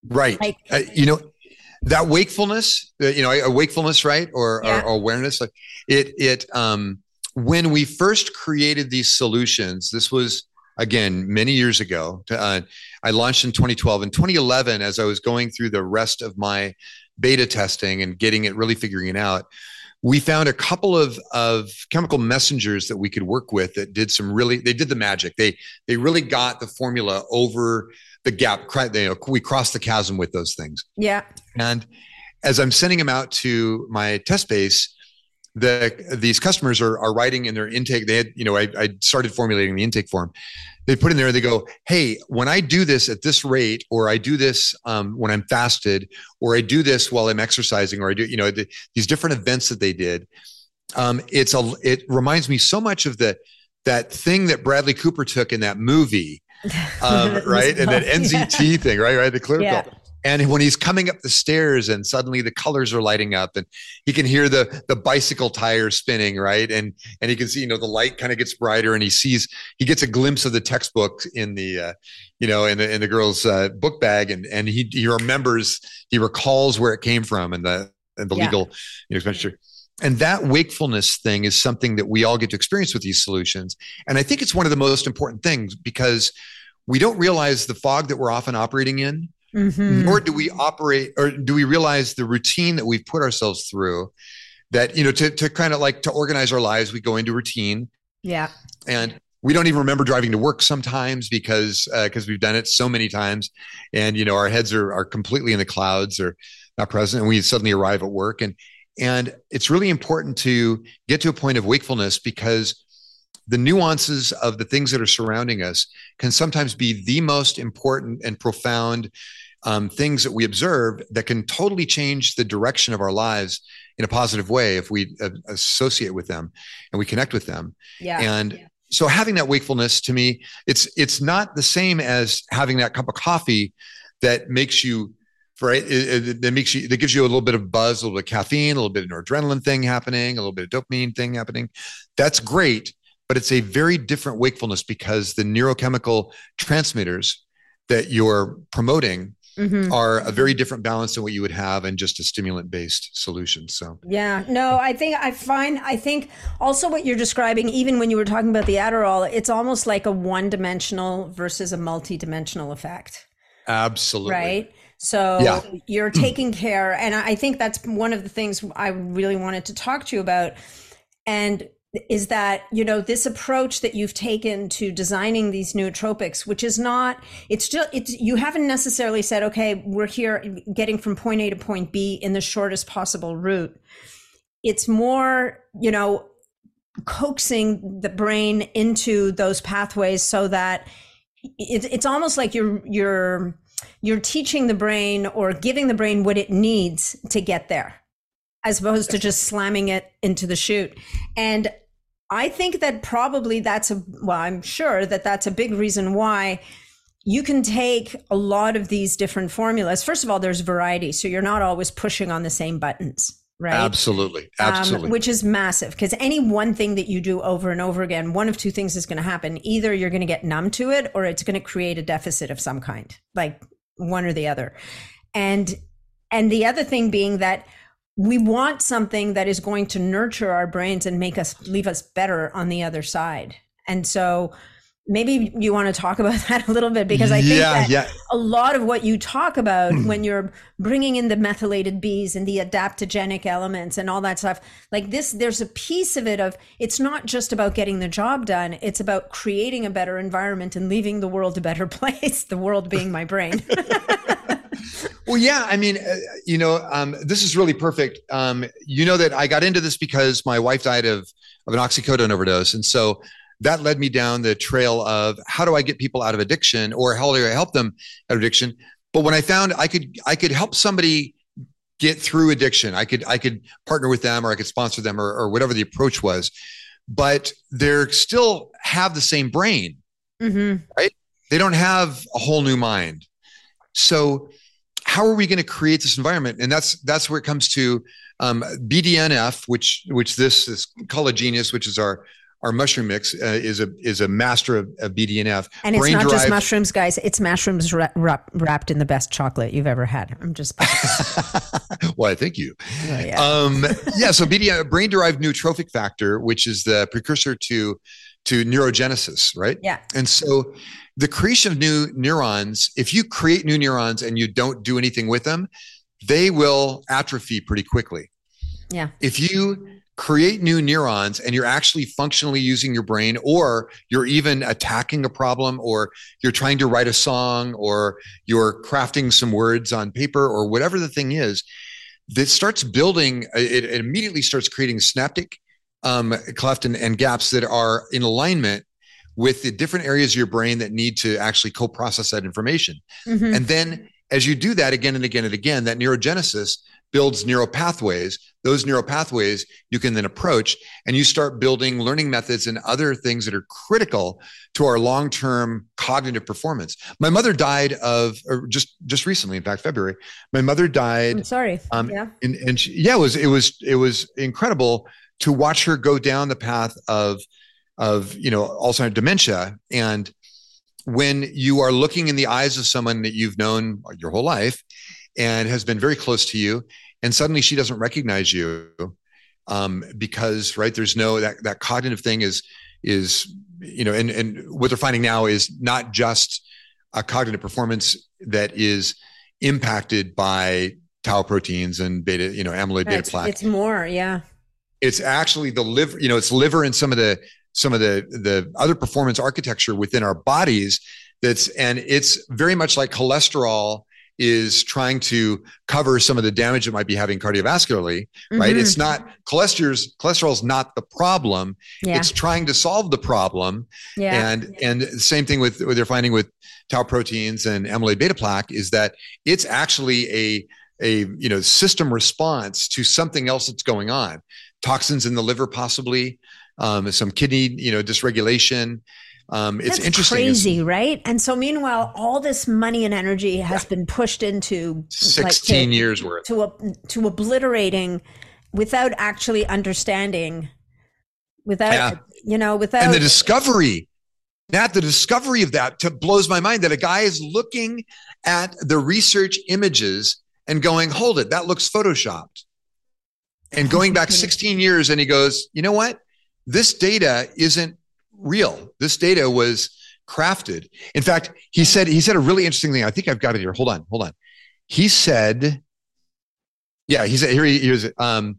Right. Like, uh, you know that wakefulness uh, you know a wakefulness right? Or, yeah. or, awareness like it it um when we first created these solutions this was again many years ago uh, i launched in 2012 in 2011 as i was going through the rest of my beta testing and getting it really figuring it out we found a couple of, of chemical messengers that we could work with that did some really they did the magic. They they really got the formula over the gap they, we crossed the chasm with those things. Yeah. And as i'm sending them out to my test base the these customers are, are writing in their intake they had you know I, I started formulating the intake form they put in there they go hey when i do this at this rate or i do this um, when i'm fasted or i do this while i'm exercising or i do you know the, these different events that they did um, it's a it reminds me so much of the that thing that bradley cooper took in that movie um, right? and that NZT yeah. thing, right? Right, the clear yeah. pill. And when he's coming up the stairs and suddenly the colors are lighting up and he can hear the the bicycle tire spinning, right? And and he can see, you know, the light kind of gets brighter and he sees he gets a glimpse of the textbook in the uh, you know, in the in the girl's uh, book bag and and he he remembers he recalls where it came from and the and the yeah. legal you know, expenditure and that wakefulness thing is something that we all get to experience with these solutions and i think it's one of the most important things because we don't realize the fog that we're often operating in mm-hmm. nor do we operate or do we realize the routine that we've put ourselves through that you know to, to kind of like to organize our lives we go into routine. Yeah. And we don't even remember driving to work sometimes because because uh, we've done it so many times. And you know our heads are, are completely in the clouds or not present and we suddenly arrive at work. And and it's really important to get to a point of wakefulness because the nuances of the things that are surrounding us can sometimes be the most important and profound um, things that we observe that can totally change the direction of our lives in a positive way if we uh, associate with them and we connect with them. Yeah. And yeah. so having that wakefulness to me, it's it's not the same as having that cup of coffee that makes you right? It, it, that makes you that gives you a little bit of buzz, a little bit of caffeine, a little bit of adrenaline thing happening, a little bit of dopamine thing happening. That's great, but it's a very different wakefulness because the neurochemical transmitters that you're promoting Mm-hmm. are a very different balance than what you would have in just a stimulant based solution. So, yeah, no, I think I find, I think also what you're describing, even when you were talking about the Adderall, it's almost like a one dimensional versus a multi dimensional effect. Absolutely. Right. So yeah. you're taking care. And I think that's one of the things I really wanted to talk to you about. And is that you know this approach that you've taken to designing these nootropics which is not it's still it's you haven't necessarily said okay we're here getting from point a to point b in the shortest possible route. It's more you know coaxing the brain into those pathways so that it's it's almost like you're you're you're teaching the brain or giving the brain what it needs to get there as opposed to just slamming it into the chute. And i think that probably that's a well i'm sure that that's a big reason why you can take a lot of these different formulas. First of all there's variety so you're not always pushing on the same buttons right? Absolutely. Absolutely. um, which is massive because any one thing that you do over and over again one of two things is going to happen. Either you're going to get numb to it or it's going to create a deficit of some kind like one or the other. And and the other thing being that we want something that is going to nurture our brains and make us leave us better on the other side. And so maybe you want to talk about that a little bit because I think yeah, that yeah. a lot of what you talk about when you're bringing in the methylated Bs and the adaptogenic elements and all that stuff, like this, there's a piece of it of it's not just about getting the job done, it's about creating a better environment and leaving the world a better place, the world being my brain. well, yeah, I mean, uh, you know, um, this is really perfect. Um, you know that I got into this because my wife died of of an oxycodone overdose, and so that led me down the trail of how do I get people out of addiction or how do I help them out of addiction? But when I found I could I could help somebody get through addiction, I could I could partner with them or I could sponsor them or, or whatever the approach was, but they're still have the same brain, mm-hmm. right? They don't have a whole new mind. So how are we going to create this environment? And that's that's where it comes to um, BDNF, which which this is Collagenius, which is our our mushroom mix uh, is a is a master of, of BDNF. And it's not just mushrooms, guys. It's mushrooms ra- wrapped in the best chocolate you've ever had. I'm just. Why, thank you. Oh, yeah. Um, yeah. So BDNF, brain derived neurotrophic factor, which is the precursor to to neurogenesis, right? Yeah. And so the creation of new neurons, if you create new neurons and you don't do anything with them, they will atrophy pretty quickly. Yeah. If you create new neurons and you're actually functionally using your brain or you're even attacking a problem or you're trying to write a song or you're crafting some words on paper or whatever the thing is that starts building it, it immediately starts creating synaptic um, cleft and, and gaps that are in alignment with the different areas of your brain that need to actually co-process that information mm-hmm. and then as you do that again and again and again that neurogenesis builds neural pathways. Those neural pathways you can then approach and you start building learning methods and other things that are critical to our long term cognitive performance. My mother died of just just recently, in fact, February. My mother died. I'm sorry. Um, yeah. And, and she, yeah, it was it was it was incredible to watch her go down the path of of you know Alzheimer's dementia and when you are looking in the eyes of someone that you've known your whole life and has been very close to you and suddenly she doesn't recognize you um, because right there's no that that cognitive thing is is you know and and what they're finding now is not just a cognitive performance that is impacted by tau proteins and beta you know amyloid beta plaque. it's more yeah. It's actually the liver you know it's liver and some of the some of the the other performance architecture within our bodies that's and it's very much like cholesterol is trying to cover some of the damage it might be having cardiovascularly mm-hmm. right it's not cholesterol's cholesterol's not the problem yeah. it's trying to solve the problem yeah. and and the same thing with what they're finding with tau proteins and amyloid beta plaque is that it's actually a a you know system response to something else that's going on toxins in the liver possibly um, some kidney you know dysregulation um, it's That's interesting. Crazy, right? And so, meanwhile, all this money and energy has yeah. been pushed into sixteen like, to, years worth to to obliterating without actually understanding, without yeah. you know, without and the discovery. That the discovery of that to, blows my mind that a guy is looking at the research images and going, "Hold it, that looks photoshopped," and going back 16 years, and he goes, "You know what? This data isn't real. This data was crafted. In fact, he said he said a really interesting thing. I think I've got it here. Hold on, hold on. He said, yeah, he said here he here's um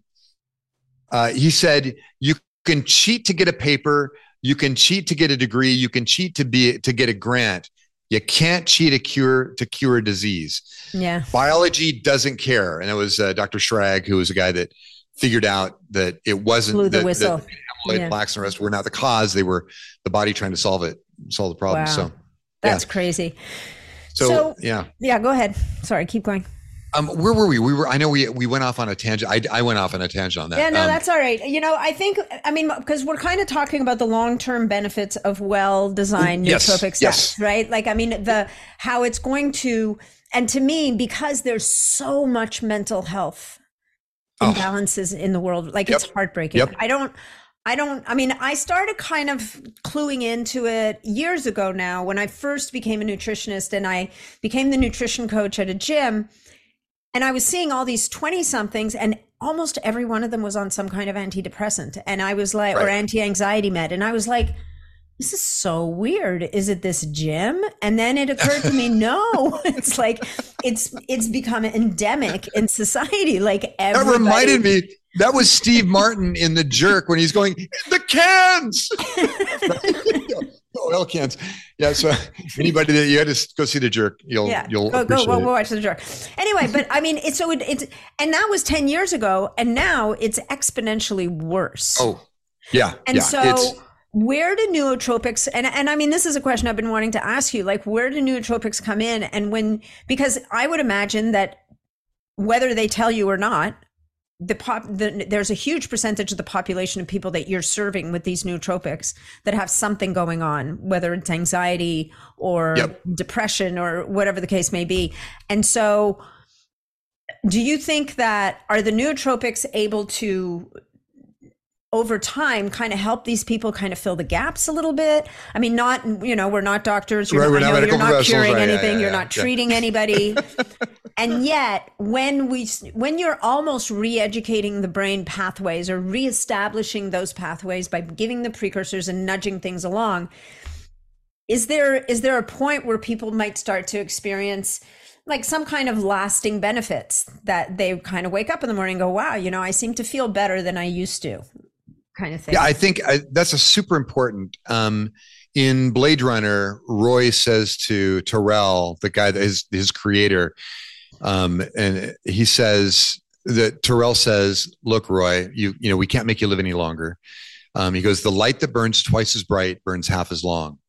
uh, he said you can cheat to get a paper, you can cheat to get a degree, you can cheat to be to get a grant. You can't cheat a cure to cure a disease. Yeah. Biology doesn't care. And it was uh, Dr. Schrag, who was a guy that figured out that it wasn't Blew the, the whistle. The, amyloid yeah. plaques and the rest were not the cause; they were the body trying to solve it, solve the problem. Wow. So that's yeah. crazy. So, so, yeah, yeah. Go ahead. Sorry, keep going. Um, where were we? We were. I know we we went off on a tangent. I, I went off on a tangent on that. Yeah, no, um, that's all right. You know, I think. I mean, because we're kind of talking about the long term benefits of well designed yes, nootropic yes. right? Like, I mean, the how it's going to, and to me, because there's so much mental health oh. imbalances oh. in the world, like yep. it's heartbreaking. Yep. I don't. I don't, I mean, I started kind of cluing into it years ago now when I first became a nutritionist and I became the nutrition coach at a gym. And I was seeing all these 20 somethings, and almost every one of them was on some kind of antidepressant. And I was like, right. or anti anxiety med. And I was like, this is so weird. Is it this gym? And then it occurred to me, no, it's like it's it's become endemic in society. Like everybody, that reminded me that was Steve Martin in The Jerk when he's going, the cans, oh, oil cans. Yeah. So anybody that you had to go see The Jerk, you'll, yeah. you'll go, go, go, watch The Jerk. Anyway, but I mean, it's so it, it's, and that was 10 years ago. And now it's exponentially worse. Oh, yeah. And yeah, so, where do nootropics and and I mean this is a question I've been wanting to ask you like where do nootropics come in and when because I would imagine that whether they tell you or not the pop the, there's a huge percentage of the population of people that you're serving with these nootropics that have something going on whether it's anxiety or yep. depression or whatever the case may be and so do you think that are the nootropics able to over time kind of help these people kind of fill the gaps a little bit i mean not you know we're not doctors you're right, not, you're not curing right, anything yeah, yeah, you're not yeah. treating anybody and yet when we when you're almost re-educating the brain pathways or re-establishing those pathways by giving the precursors and nudging things along is there is there a point where people might start to experience like some kind of lasting benefits that they kind of wake up in the morning and go wow you know i seem to feel better than i used to kind of thing. Yeah, I think I, that's a super important. Um, in Blade Runner, Roy says to Tyrell, the guy that is his creator, um, and he says that Tyrell says, "Look, Roy, you you know we can't make you live any longer." Um, he goes, "The light that burns twice as bright burns half as long."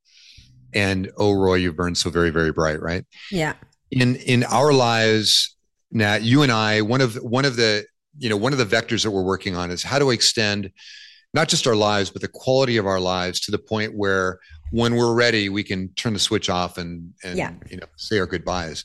And oh, Roy, you burn so very very bright, right? Yeah. In in our lives, Nat, you and I, one of one of the you know one of the vectors that we're working on is how to extend not just our lives, but the quality of our lives to the point where when we're ready, we can turn the switch off and and Yeah. you know say our goodbyes.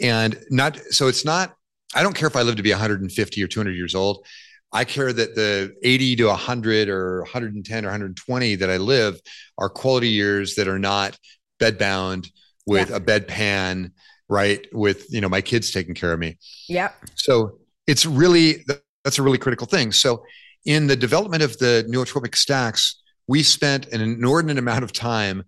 And not so it's not. I don't care if I live to be 150 or 200 years old. I care that the 80 to 100 or 110 or 120 that I live are quality years that are not bedbound with a bedpan, right? With you know my kids taking care of me. Yep. So it's really that's a really critical thing. So in the development of the nootropic stacks, we spent an inordinate amount of time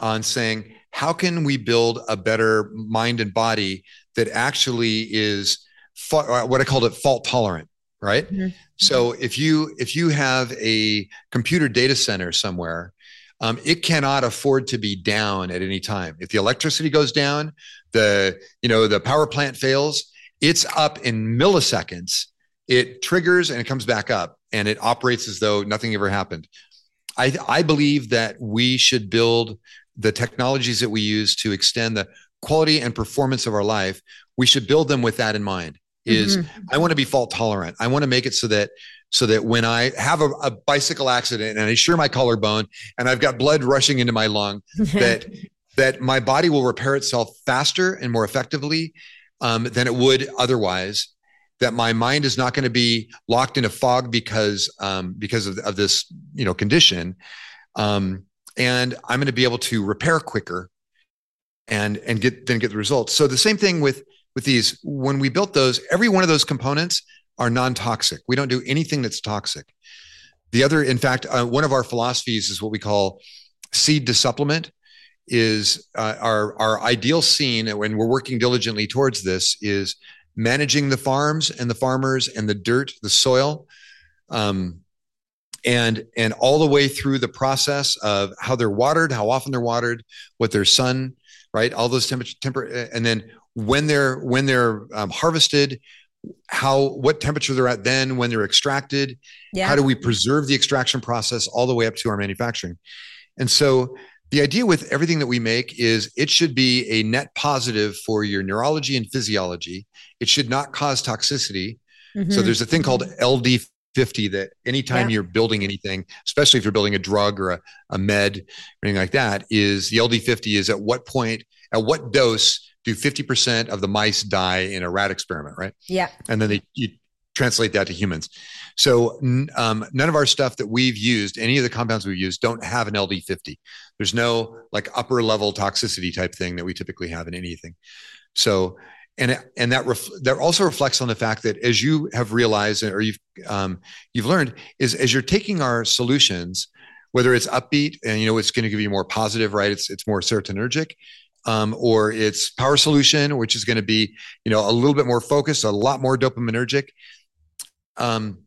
on saying how can we build a better mind and body that actually is fa- what I called it fault tolerant, right? Mhm. So if you if you have a computer data center somewhere, um, it cannot afford to be down at any time. If the electricity goes down, the you know the power plant fails, it's up in milliseconds. It triggers and it comes back up, and it operates as though nothing ever happened. I I believe that we should build the technologies that we use to extend the quality and performance of our life. We should build them with that in mind. Is Mhm. I want to be fault tolerant. I want to make it so that so that when I have a, a bicycle accident and I shear my collarbone and I've got blood rushing into my lung, that that my body will repair itself faster and more effectively um, than it would otherwise. That my mind is not going to be locked in a fog because um, because of, of this you know condition, um, and I'm going to be able to repair quicker and and get then get the results. So the same thing with with these when we built those, every one of those components are non-toxic. We don't do anything that's toxic. The other, in fact, uh, one of our philosophies is what we call seed to supplement. Is uh, our our ideal scene when we're working diligently towards this is managing the farms and the farmers and the dirt, the soil, um, and and all the way through the process of how they're watered, how often they're watered, what their sun, right, all those temperature, temper, and then when they're when they're um, harvested, how what temperature they're at then when they're extracted, yeah. how do we preserve the extraction process all the way up to our manufacturing, and so the idea with everything that we make is it should be a net positive for your neurology and physiology. It should not cause toxicity. So Mhm. there's a thing called LD50 that anytime Yeah. you're building anything, especially if you're building a drug or a, a med or anything like that, is the LD50 is at what point, at what dose do 50% of the mice die in a rat experiment, right? yeah. And then they you translate that to humans. So um, none of our stuff that we've used, any of the compounds we've used, don't have an LD50. There's no like upper level toxicity type thing that we typically have in anything. So and it- and that ref, that also reflects on the fact that as you have realized or you've um, you've learned is as you're taking our solutions, whether it's upbeat and you know it's going to give you more positive, right? It's it's more serotonergic. Um, or it's power solution, which is going to be, you know, a little bit more focused, a lot more dopaminergic. Um,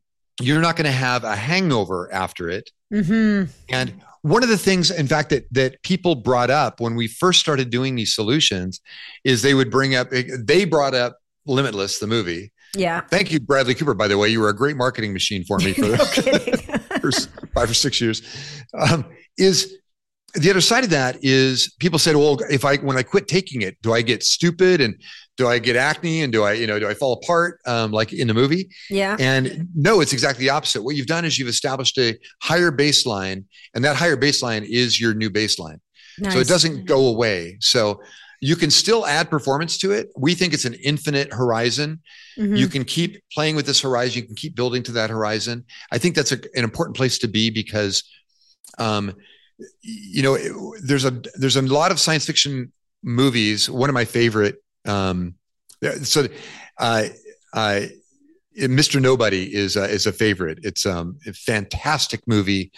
you're not going to have a hangover after it. hmm And one of the things, in fact, that that people brought up when we first started doing these solutions is they would bring up they brought up Limitless, the movie. Yeah. Thank you, Bradley Cooper. By the way, you were a great marketing machine for me for no kidding. five or six years. Um, is the other side of that is people said, well, if I when I quit taking it, do I get stupid and do I get acne and do I you know do I fall apart um, like in the movie? yeah. And no, it's exactly the opposite. What you've done is you've established a higher baseline, and that higher baseline is your new baseline. Nice. So it doesn't go away. So you can still add performance to it. We think it's an infinite horizon. Mhm. You can keep playing with this horizon. You can keep building to that horizon. I think that's a, an important place to be because, um, you know, there's a there's a lot of science fiction movies. One of my favorite. Um, so, uh, uh, Mr. Nobody is a, is a favorite. It's um, a fantastic movie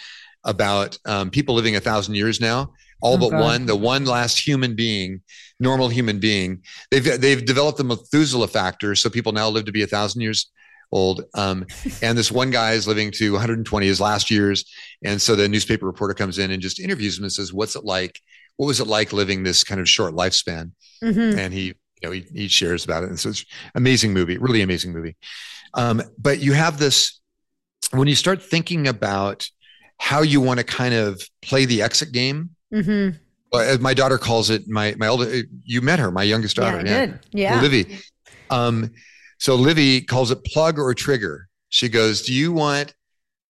about um, people living a thousand years now. All Oh, but God. one, the one last human being, normal human being. They've they've developed the Methuselah factor, so people now live to be a thousand years old. Um, and this one guy is living to 120, his last years. And so the newspaper reporter comes in and just interviews him and says, "What's it like? What was it like living this kind of short lifespan?" Mhm. and he you know he, he shares about it and so it's amazing movie really amazing movie um, but you have this when you start thinking about how you want to kind of play the exit game Mhm. uh, as my daughter calls it my my older you met her my youngest Yeah, daughter I did. Yeah. Livy. Um, so Livy calls it plug or trigger. She goes, "Do you want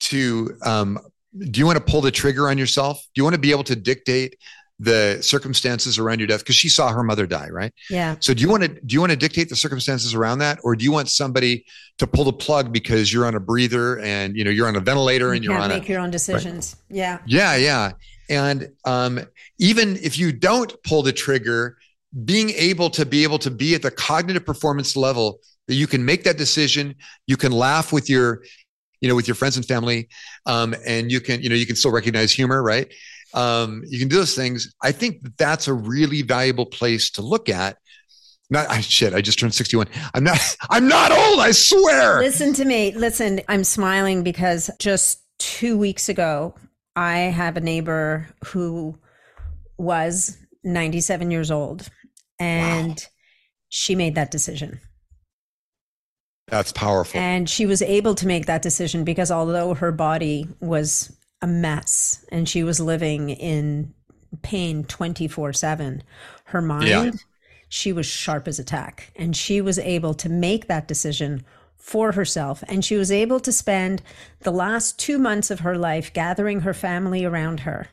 to um, do you want to pull the trigger on yourself? Do you want to be able to dictate the circumstances around your death? Because she saw her mother die, right? Yeah. So do you want to do you want to dictate the circumstances around that, or do you want somebody to pull the plug because you're on a breather and you know you're on a ventilator You and you're can't on make a your own decisions. Yeah. yeah yeah, and um, even if you don't pull the trigger, being able to be able to be at the cognitive performance level that you can make that decision, you can laugh with your you know with your friends and family um, and you can you know you can still recognize humor right um, you can do those things. I think that that's a really valuable place to look at. Not I, shit i just turned 61 i'm not i'm not old i swear! Listen to me. Listen, I'm smiling because just two weeks ago, I have a neighbor who was 97 years old and she made that decision. that's powerful. And she was able to make that decision because although her body was a mess and she was living in pain 24 7, her mind, Yeah. she was sharp as a tack. And she was able to make that decision for herself. And she was able to spend the last two months of her life gathering her family around her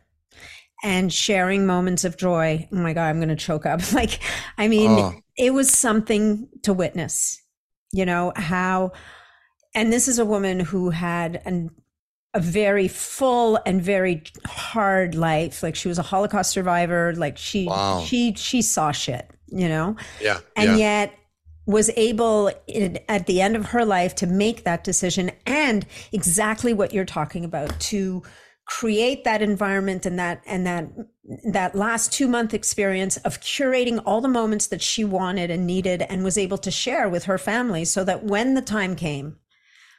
and sharing moments of joy. Oh my God, I'm going to choke up. Like, I mean, Oh. it was something to witness, you know, how, and this is a woman who had an, a very full and very hard life. Like she was a Holocaust survivor. Like she, Wow. she, she saw shit, you know, yeah and yeah yet was able in, at the end of her life to make that decision and exactly what you're talking about to create that environment and that and that that last 2 month experience of curating all the moments that she wanted and needed and was able to share with her family so that when the time came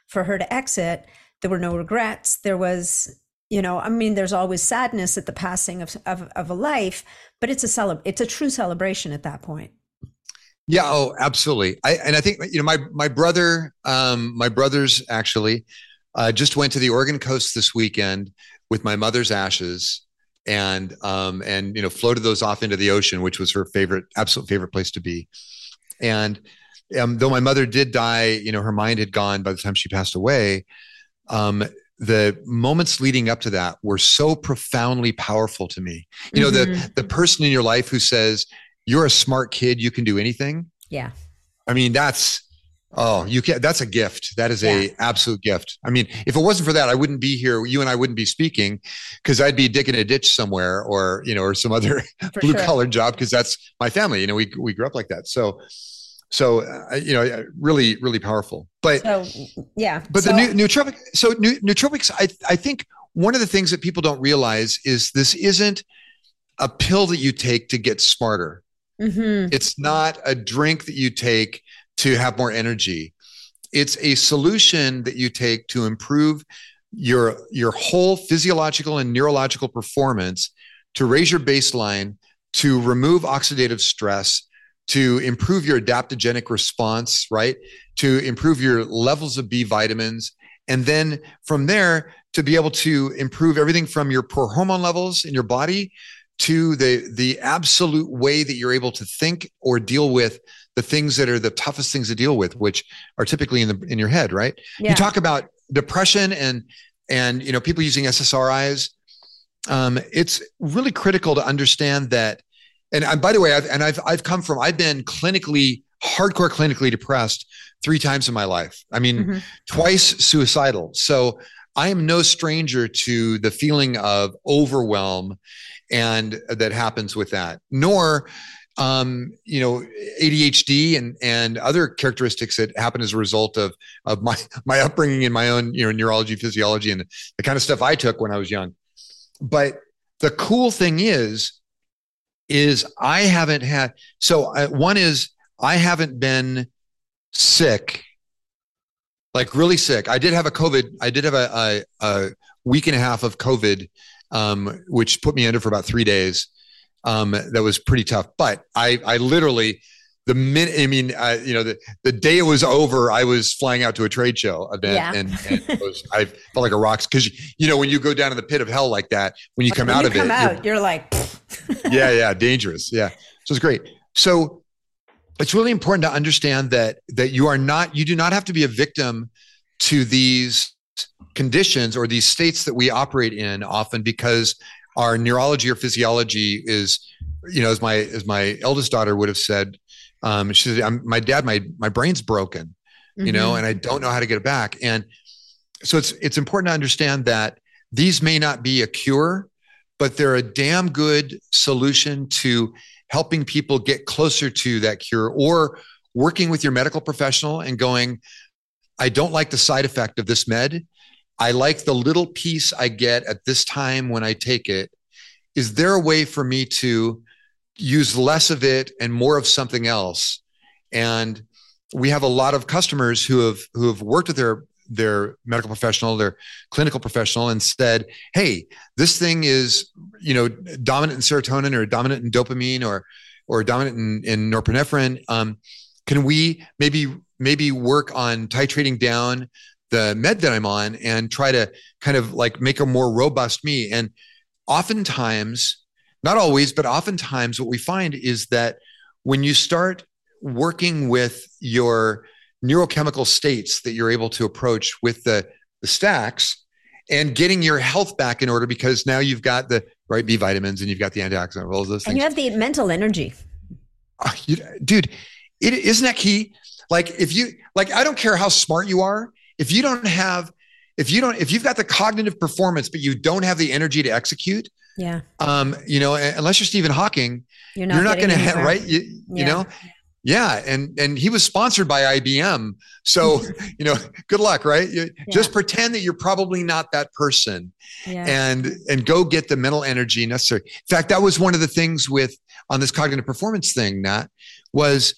for her to exit there were no regrets there was you know i mean there's always sadness at the passing of of, of a life but it's a celeb- it's a true celebration at that point Yeah, oh, absolutely. I and I think you know my my brother, um, my brothers actually uh, just went to the Oregon coast this weekend with my mother's ashes, and um, and you know floated those off into the ocean, which was her favorite, absolute favorite place to be. And um, though my mother did die, you know, her mind had gone by the time she passed away. Um, the moments leading up to that were so profoundly powerful to me. You know, the Mhm. the person in your life who says you're a smart kid, you can do anything. yeah I mean, that's oh, you can that's a gift. That is a absolute gift. I mean, if it wasn't for that, I wouldn't be here. You and I wouldn't be speaking because I'd be digging a ditch somewhere or, you know, or some other blue sure. collar job because that's my family. You know, we we grew up like that. So so uh, you know, really really powerful. But So yeah, but so, the new nootropic so nu- nootropics I I think one of the things that people don't realize is this isn't a pill that you take to get smarter. Mhm. It's not a drink that you take to have more energy. It's a solution that you take to improve your your whole physiological and neurological performance, to raise your baseline, to remove oxidative stress, to improve your adaptogenic response, right? To improve your levels of B vitamins, and then from there to be able to improve everything from your poor hormone levels in your body to the the absolute way that you're able to think or deal with the things that are the toughest things to deal with which are typically in the in your head right yeah. you talk about depression and and you know people using ssris um, it's really critical to understand that and I, by the way I've, and I've i've come from i've been clinically hardcore clinically depressed three times in my life. I mean Mhm. twice suicidal. So i am no stranger to the feeling of overwhelm and that happens with that nor um, you know ADHD and and other characteristics that happen as a result of of my my upbringing and my own you know neurology physiology and the kind of stuff I took when I was young. But the cool thing is is I haven't had so uh, one is I haven't been sick like really sick I did have a COVID I did have a, a, a week and a half of COVID um, which put me under for about three days um, that was pretty tough. But I, I literally, the minute, I mean, uh, you know, the, the day it was over, I was flying out to a trade show event Yeah. and, and it was, I felt like a rock because, you know, when you go down in the pit of hell like that, when you come When out you of come it, out, you're, like, you're- yeah, yeah, dangerous. Yeah. So it's great. So it's really important to understand that, that you are not, you do not have to be a victim to these conditions or these states that we operate in often because our neurology or physiology is, you know, as my as my eldest daughter would have said, um, she said, I'm, "My dad, my my brain's broken, you mm-hmm. know, and I don't know how to get it back." And so it's it's important to understand that these may not be a cure, but they're a damn good solution to helping people get closer to that cure or working with your medical professional and going, I don't like the side effect of this med. I like the little piece I get at this time when I take it. Is there a way for me to use less of it and more of something else? And we have a lot of customers who have who have worked with their their medical professional, their clinical professional, and said, "Hey, this thing is you know dominant in serotonin or dominant in dopamine or or dominant in, in norepinephrine. Um, can we maybe maybe work on titrating down the med that I'm on and try to kind of like make a more robust me?" And oftentimes, not always, but oftentimes, what we find is that when you start working with your neurochemical states that you're able to approach with the, the stacks and getting your health back in order because now you've got the right B vitamins and you've got the antioxidant, all those things. And you have the mental energy. Uh, you, dude, it isn't that key. Like if you like, I don't care how smart you are. If you don't have, if you don't, if you've got the cognitive performance, but you don't have the energy to execute, yeah. Um, you know, unless you're Stephen Hawking, you're not, not going to have right. You, yeah. you know, yeah, and and he was sponsored by IBM. So, you know, good luck, right? You, yeah. Just pretend that you're probably not that person. Yeah. And and go get the mental energy necessary. In fact, that was one of the things with on this cognitive performance thing, Nat, was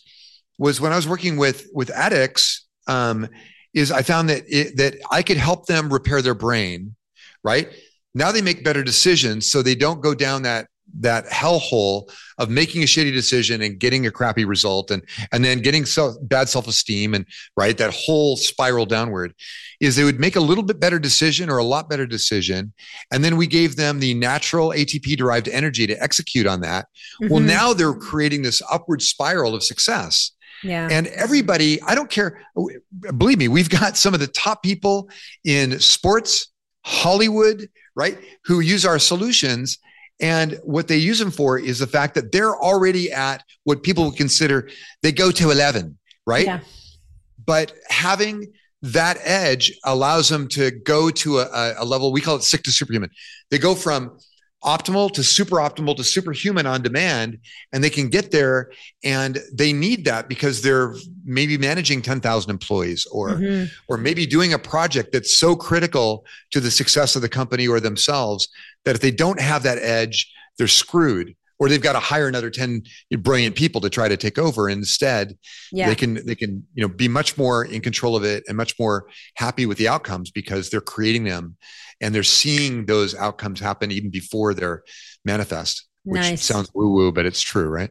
was when I was working with with addicts, um, is I found that it, that I could help them repair their brain, right? Now they make better decisions so they don't go down that that hellhole of making a shitty decision and getting a crappy result and and then getting so bad self-esteem and right that whole spiral downward is they would make a little bit better decision or a lot better decision and then we gave them the natural ATP derived energy to execute on that mm-hmm. well now they're creating this upward spiral of success yeah. And everybody, I don't care. Believe me, we've got some of the top people in sports, Hollywood, right, who use our solutions and what they use them for is the fact that they're already at what people would consider they go to 11, right? Yeah. But having that edge allows them to go to a, a level we call it sick to superhuman. They go from optimal to super optimal to superhuman on demand and they can get there and they need that because they're maybe managing 10,000 employees or mm-hmm. or maybe doing a project that's so critical to the success of the company or themselves that if they don't have that edge they're screwed or they've got to hire another 10 brilliant people to try to take over instead yeah. they can they can you know be much more in control of it and much more happy with the outcomes because they're creating them and they're seeing those outcomes happen even before they're manifest which nice. sounds woo woo but it's true right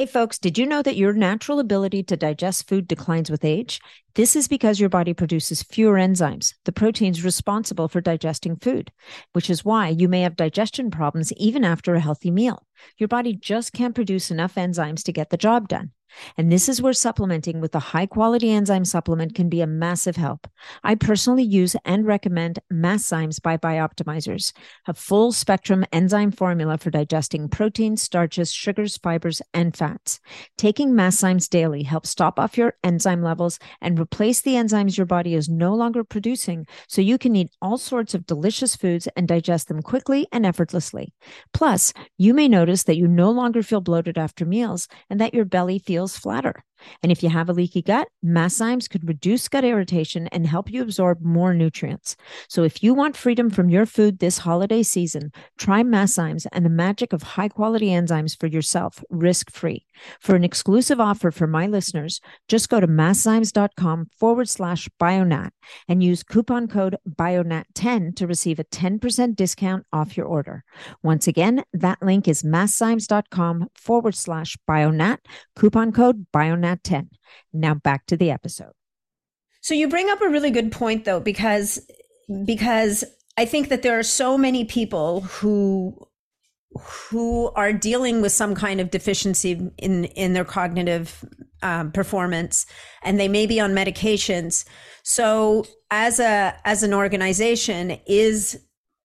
Hey, folks, did you know that your natural ability to digest food declines with age? This is because your body produces fewer enzymes, the proteins responsible for digesting food, which is why you may have digestion problems even after a healthy meal. Your body just can't produce enough enzymes to get the job done. And this is where supplementing with a high quality enzyme supplement can be a massive help. I personally use and recommend Masszymes by Bioptimizers, a full spectrum enzyme formula for digesting proteins, starches, sugars, fibers, and fats. Taking Masszymes daily helps stop off your enzyme levels and replace the enzymes your body is no longer producing so you can eat all sorts of delicious foods and digest them quickly and effortlessly. Plus, you may notice that you no longer feel bloated after meals and that your belly feels feels flatter. And if you have a leaky gut, Masszymes could reduce gut irritation and help you absorb more nutrients. So if you want freedom from your food this holiday season, try Masszymes and the magic of high quality enzymes for yourself, risk free. For an exclusive offer for my listeners, just go to masszymes.com forward slash bionat and use coupon code bionat10 to receive a 10% discount off your order. Once again, that link is masszymes.com forward slash bionat, coupon code bionat 10. Now back to the episode. So you bring up a really good point though because because I think that there are so many people who who are dealing with some kind of deficiency in in their cognitive um, performance and they may be on medications so as a as an organization is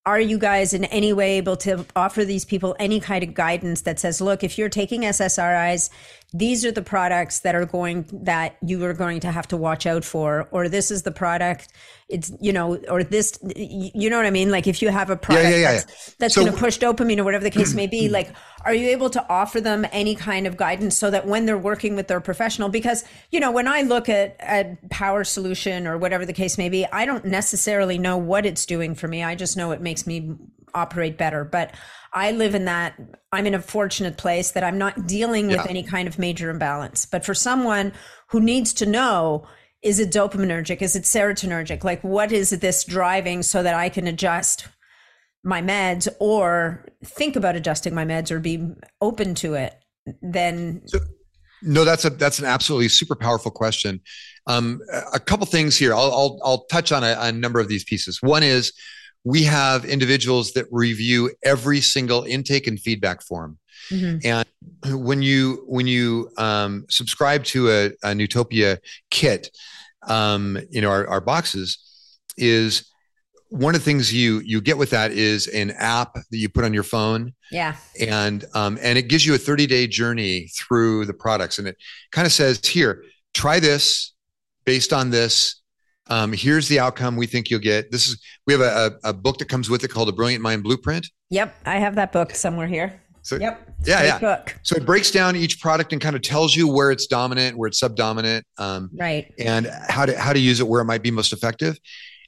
are you guys in any way able to offer these people any kind of guidance that says look if you're taking ssris these are the products that are going that you are going to have to watch out for or this is the product it's you know or this you know what i mean? Like if you have a product yeah, yeah, yeah, that's, that's so, going to push dopamine or whatever the case may be like are you able to offer them any kind of guidance so that when they're working with their professional because you know when i look at at power solution or whatever the case may be i don't necessarily know what it's doing for me. I just know it makes me operate better but I live in that I'm in a fortunate place that I'm not dealing with yeah. any kind of major imbalance. But for someone who needs to know, is it dopaminergic? Is it serotonergic? Like, what is this driving so that I can adjust my meds or think about adjusting my meds or be open to it? Then. So, no, that's a that's an absolutely super powerful question. Um, a couple things here. I'll I'll, I'll touch on a, a number of these pieces. One is we have individuals that review every single intake and feedback form. Mm-hmm. And when you when you um, subscribe to a, a Nootopia kit, um, you know our, our boxes is one of the things you you get with that is an app that you put on your phone. Yeah. And um, and it gives you a 30 day journey through the products, and it kind of says here, try this based on this um, here's the outcome we think you'll get. This is we have a, a, a, book that comes with it called a Brilliant Mind Blueprint. Yep, I have that book somewhere here. So, yep. Yeah, yeah. Book. So it breaks down each product and kind of tells you where it's dominant, where it's subdominant, um, right, and how to how to use it where it might be most effective.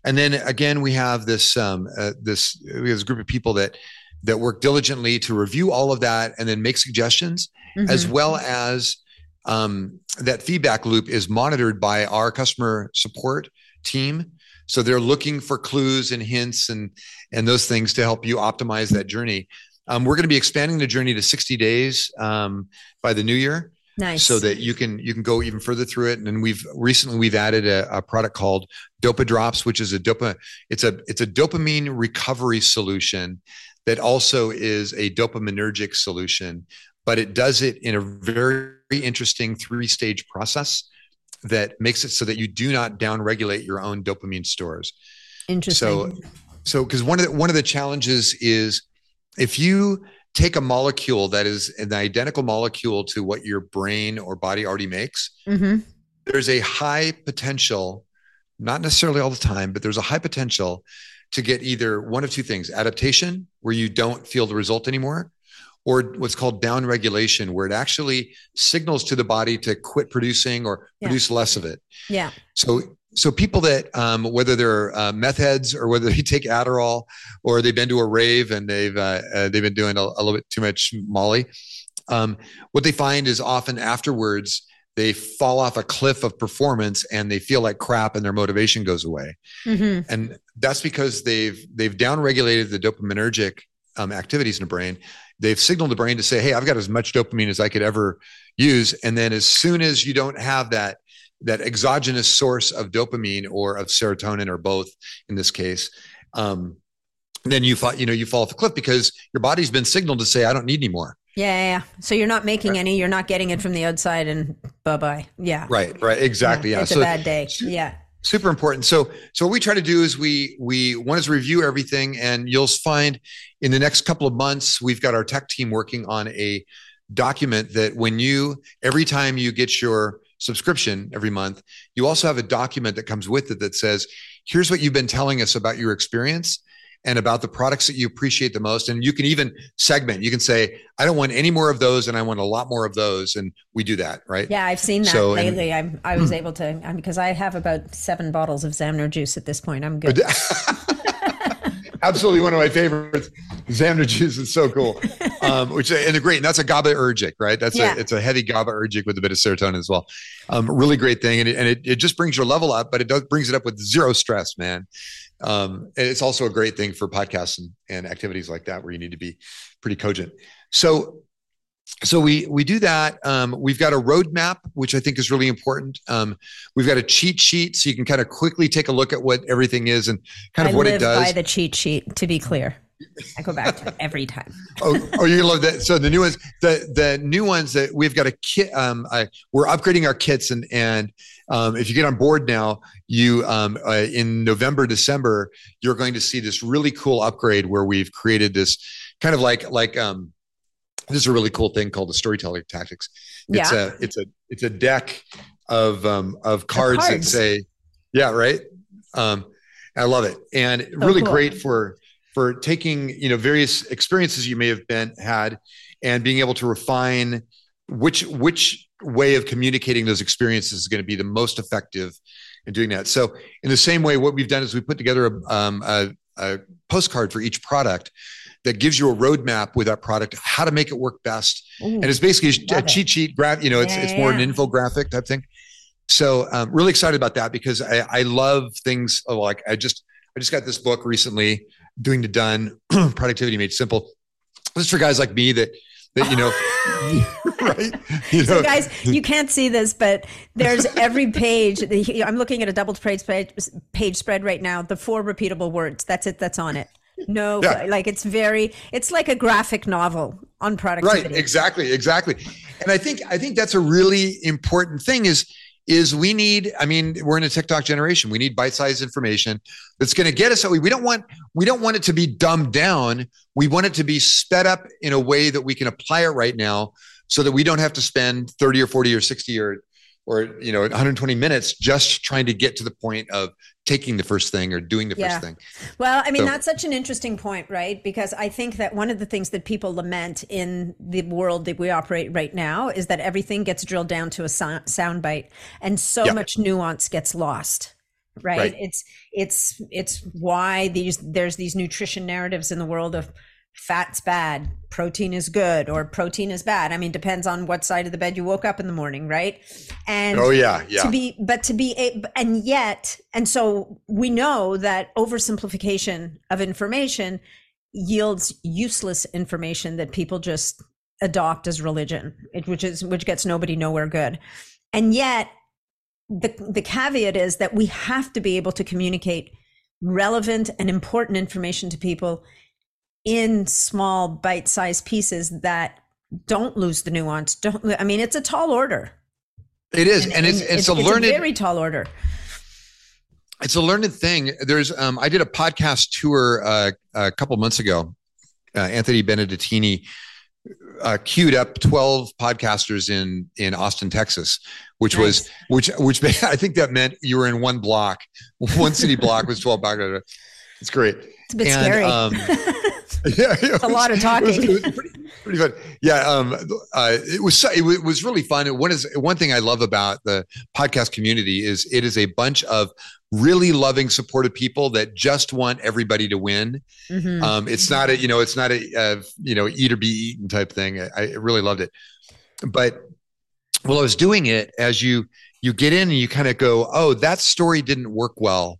And then again, we have this um, uh, this we have this group of people that that work diligently to review all of that and then make suggestions, mm-hmm. as well as um, that feedback loop is monitored by our customer support team. So they're looking for clues and hints and and those things to help you optimize that journey. Um, we're going to be expanding the journey to 60 days um, by the new year. Nice. So that you can you can go even further through it. And then we've recently we've added a, a product called Dopa Drops, which is a dopa it's a it's a dopamine recovery solution that also is a dopaminergic solution, but it does it in a very interesting three stage process that makes it so that you do not downregulate your own dopamine stores. Interesting. So, so because one of the one of the challenges is if you take a molecule that is an identical molecule to what your brain or body already makes, mm-hmm. there's a high potential, not necessarily all the time, but there's a high potential to get either one of two things adaptation, where you don't feel the result anymore, or what's called down regulation, where it actually signals to the body to quit producing or yeah. produce less of it. Yeah. So so people that um, whether they're uh, meth heads or whether they take Adderall or they've been to a rave and they've uh, uh, they've been doing a, a, little bit too much Molly, um, what they find is often afterwards they fall off a cliff of performance and they feel like crap and their motivation goes away, mm-hmm. and that's because they've they've downregulated the dopaminergic um, activities in the brain they've signaled the brain to say, "Hey, I've got as much dopamine as I could ever use." And then as soon as you don't have that that exogenous source of dopamine or of serotonin or both in this case, um, then you fall, you know, you fall off a cliff because your body's been signaled to say, "I don't need any more." Yeah, yeah, yeah. So you're not making right. any. You're not getting it from the outside, and bye bye. Yeah. Right. Right. Exactly. Yeah. yeah. It's so, a bad day. Yeah super important. So so what we try to do is we we want to review everything and you'll find in the next couple of months we've got our tech team working on a document that when you every time you get your subscription every month you also have a document that comes with it that says here's what you've been telling us about your experience and about the products that you appreciate the most. And you can even segment. You can say, I don't want any more of those, and I want a lot more of those. And we do that, right? Yeah, I've seen that so, lately. And, I, was able to because I have about seven bottles of Zamner juice at this point. I'm good. Absolutely, one of my favorites. Zamner juice is so cool. Um, which and they're great. And that's a GABAergic, right? That's yeah. a it's a heavy GABAergic with a bit of serotonin as well. Um, really great thing, and it, and it, it just brings your level up, but it does brings it up with zero stress, man. Um, and it's also a great thing for podcasts and, and activities like that where you need to be pretty cogent. So so we we do that. Um, we've got a roadmap, which I think is really important. Um, we've got a cheat sheet, so you can kind of quickly take a look at what everything is and kind of I what it does. By the cheat sheet, to be clear. I go back to it every time. oh, oh, you love that. So the new ones, the the new ones that we've got a kit. Um, I, we're upgrading our kits, and and um, if you get on board now, you um, uh, in November, December, you're going to see this really cool upgrade where we've created this kind of like like um, this is a really cool thing called the storytelling tactics. It's Yeah. a it's a it's a deck of um of cards, that cards. say, yeah, right. Um, I love it, and really cool. great for for taking you know various experiences you may have been had and being able to refine which which way of communicating those experiences is going to be the most effective in doing that. So in the same way, what we've done is we put together a, um, a, a postcard for each product that gives you a roadmap with that product, how to make it work best. Ooh, And it's basically a Love it. cheat sheet graph, you know, it's, Yeah, it's yeah, more an infographic type thing. So um, really excited about that because I, I love things like I just, I just got this book recently doing the done productivity made simple. This is for guys like me that, that, you know, right. You So, know, guys, you can't see this, but there's every page. I'm looking at a double page spread, page spread right now. The four repeatable words. That's it. That's on it. No, Yeah. like it's very. It's like a graphic novel on productivity. right exactly exactly and i think i think that's a really important thing is is we need i mean we're in a tiktok generation. We need bite-sized information that's going to get us we don't want we don't want it to be dumbed down. We want it to be sped up in a way that we can apply it right now so that we don't have to spend 30 or 40 or 60 or or you know 120 minutes just trying to get to the point of taking the first thing or doing the Yeah. first thing Well, I mean, So- that's such an interesting point, right? Because I think that one of the things that people lament in the world that we operate right now is that everything gets drilled down to a sound bite and so Yeah. much nuance gets lost. Right? Right. It's it's it's why these there's these nutrition narratives in the world of fat's bad, protein is good, or protein is bad. I mean, depends on what side of the bed you woke up in the morning, right? And oh yeah yeah to be but to be a, and yet and so we know that oversimplification of information yields useless information that people just adopt as religion which is which gets nobody nowhere good and yet the the caveat is that we have to be able to communicate relevant and important information to people in small bite-sized pieces that don't lose the nuance don't i mean it's a tall order it is and, it's it's, a learned very tall order. it's a learned thing. There's, um, I did a podcast tour uh, a couple months ago. Uh, Anthony Benedettini uh, queued up 12 podcasters in in Austin, Texas, which was which which I think that meant you were in one block, one city block was 12 podcasters. It's great. It's a bit And, scary. um, yeah, it a lot of was- it was- talking. it was pretty, pretty fun. Yeah, um, uh, it was so- it was really fun. One is one thing I love about the podcast community is it is a bunch of really loving, supportive people that just want everybody to win. Mhm. Um, it's not a you know it's not a uh, you know eat or be eaten type thing. I, I really loved it, but while I was doing it, as you you get in and you kind of go, oh, that story didn't work well,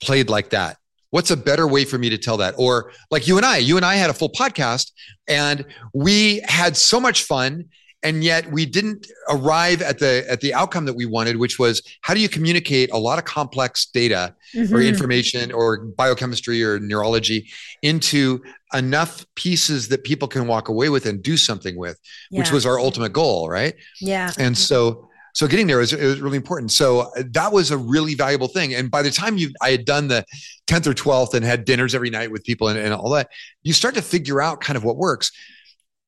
played like that. What's a better way for me to tell that? Or like you and I, you and I had a full podcast and we had so much fun and yet we didn't arrive at the at the outcome that we wanted which was how do you communicate a lot of complex data or Mhm. information or biochemistry or neurology into enough pieces that people can walk away with and do something with which was our ultimate goal right yeah. and so so getting there was, it was really important. So uh, that was a really valuable thing. And by the time you i had done the 10th or 12th and had dinners every night with people and, and all that you start to figure out kind of what works.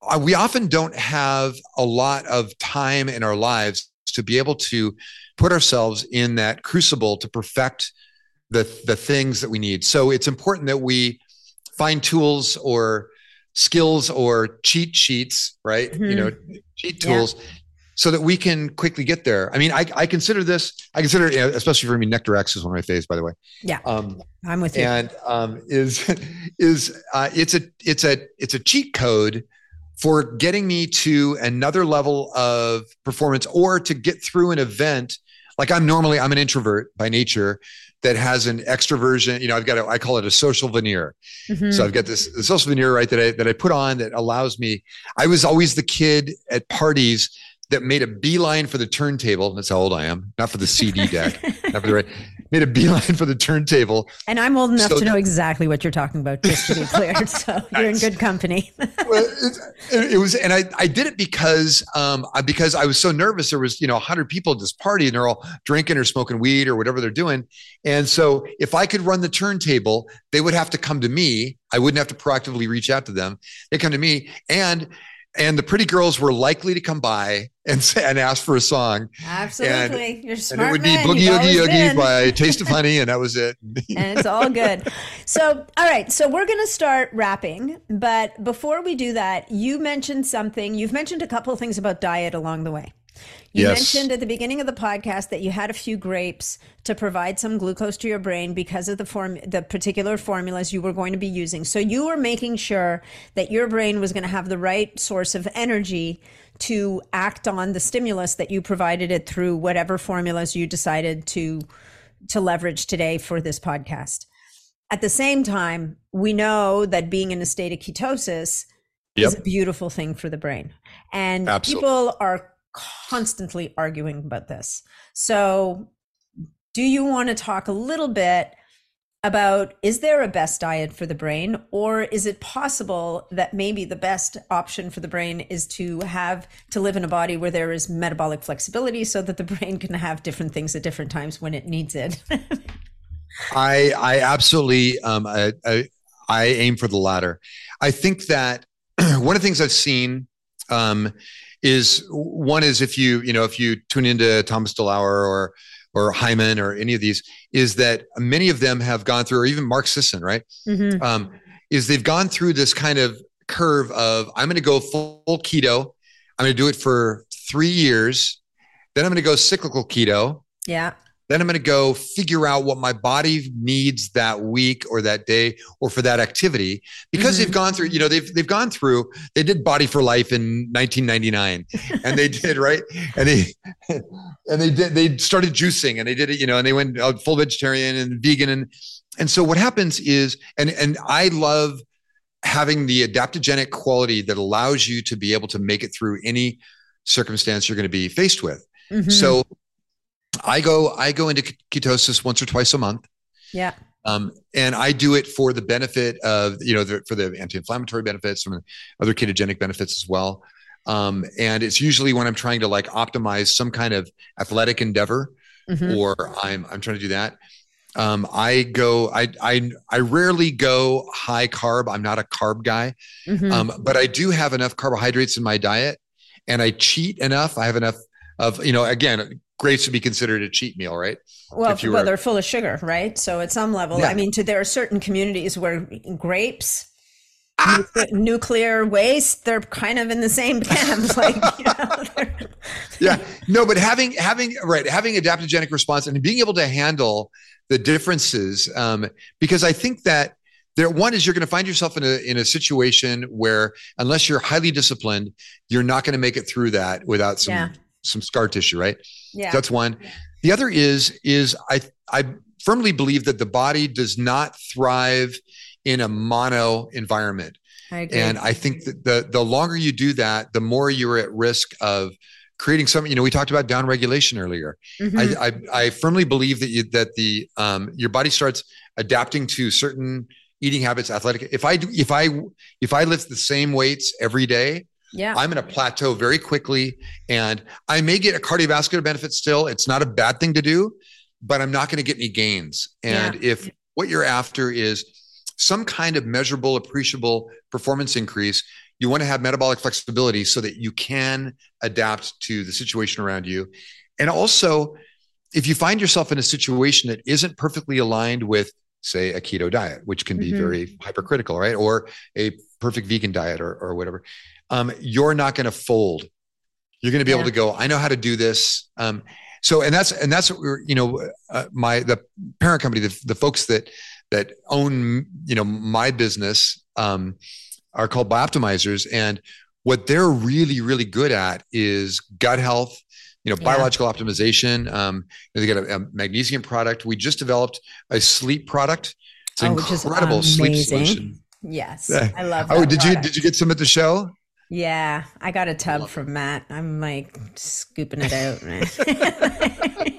Uh, we often don't have a lot of time in our lives to be able to put ourselves in that crucible to perfect the the things that we need. So it's important that we find tools or skills or cheat sheets right? You Mhm. know cheat Yeah. So that we can quickly get there i mean i, I consider this i consider you know, especially for me nectar x is one of my faves by the way Yeah. um, I'm with you. and um, is is uh, it's a it's a it's a cheat code for getting me to another level of performance or to get through an event like i'm normally i'm an introvert by nature that has an extroversion you know i've got a, i call it a social veneer Mhm. so I've got this, this social veneer right that I that I put on that allows me. I was always the kid at parties that made a beeline for the turntable. That's how old I am. Not for the CD deck. not for the right. made a beeline for the turntable. And I'm old enough so, to know exactly what you're talking about, just to be clear. so you're in good company. well, it, it, was, and I, I did it because, um, because I was so nervous. There was, you know, a hundred people at this party and they're all drinking or smoking weed or whatever they're doing. And so if I could run the turntable, they would have to come to me. I wouldn't have to proactively reach out to them. They come to me and and the pretty girls were likely to come by and say, and ask for a song. Absolutely, and, you're smart. And it would man. be Boogie Oogie Oogie by Taste of Honey, and that was it. and it's all good. So, all right, so we're going to start wrapping, but before we do that, you mentioned something. You've mentioned a couple of things about diet along the way. You yes. mentioned at the beginning of the podcast that you had a few grapes to provide some glucose to your brain because of the form the particular formulas you were going to be using. So you were making sure that your brain was going to have the right source of energy to act on the stimulus that you provided it through whatever formulas you decided to to leverage today for this podcast. At the same time, we know that being in a state of ketosis yep. is a beautiful thing for the brain. And Absolutely. people are constantly arguing about this. So, do you want to talk a little bit about is there a best diet for the brain or is it possible that maybe the best option for the brain is to have to live in a body where there is metabolic flexibility so that the brain can have different things at different times when it needs it i i absolutely um I, I, I aim for the latter i think that one of the things i've seen um is one is if you you know if you tune into Thomas DeLauer or or Hyman or any of these is that many of them have gone through or even Mark Sisson right mm-hmm. um, is they've gone through this kind of curve of I'm going to go full keto I'm going to do it for three years then I'm going to go cyclical keto yeah then I'm going to go figure out what my body needs that week or that day or for that activity because mm-hmm. they've gone through, you know, they've, they've gone through, they did body for life in 1999 and they did, right. And they, and they did, they started juicing and they did it, you know, and they went full vegetarian and vegan. And, and so what happens is, and, and I love having the adaptogenic quality that allows you to be able to make it through any circumstance you're going to be faced with. Mm-hmm. So I go I go into ketosis once or twice a month. Yeah. Um, and I do it for the benefit of you know the, for the anti-inflammatory benefits, some other ketogenic benefits as well. Um, and it's usually when I'm trying to like optimize some kind of athletic endeavor, mm-hmm. or I'm I'm trying to do that. Um, I go I I I rarely go high carb. I'm not a carb guy, mm-hmm. um, but I do have enough carbohydrates in my diet, and I cheat enough. I have enough of you know again grapes would be considered a cheat meal, right? Well, well, were, they're full of sugar, right? So at some level, yeah. I mean, to, there are certain communities where grapes, ah! nuclear waste, they're kind of in the same camp. like, you know, yeah, no, but having having right having adaptogenic response and being able to handle the differences, um, because I think that there one is you're going to find yourself in a in a situation where unless you're highly disciplined, you're not going to make it through that without some. Yeah some scar tissue, right? Yeah. So that's one. The other is is I I firmly believe that the body does not thrive in a mono environment. I agree. and I think that the the longer you do that, the more you're at risk of creating something. You know, we talked about down regulation earlier. Mm-hmm. I, I, I firmly believe that you that the um, your body starts adapting to certain eating habits, athletic. If I do, if I if I lift the same weights every day, yeah. I'm going to plateau very quickly and I may get a cardiovascular benefit still. It's not a bad thing to do, but I'm not going to get any gains. And yeah. if what you're after is some kind of measurable, appreciable performance increase, you want to have metabolic flexibility so that you can adapt to the situation around you. And also, if you find yourself in a situation that isn't perfectly aligned with, say, a keto diet, which can be mm-hmm. very hypercritical, right? Or a perfect vegan diet or, or whatever, um, you're not going to fold. You're going to be yeah. able to go. I know how to do this. Um, so, and that's and that's what we're you know uh, my the parent company, the, the folks that that own you know my business um, are called Bioptimizers, and what they're really really good at is gut health you know, yeah. biological optimization. Um, they got a, a, magnesium product. We just developed a sleep product. It's an oh, incredible sleep solution. Yes, I love. It. Oh, did product. you did you get some at the show? Yeah, I got a tub from Matt. I'm like scooping it out.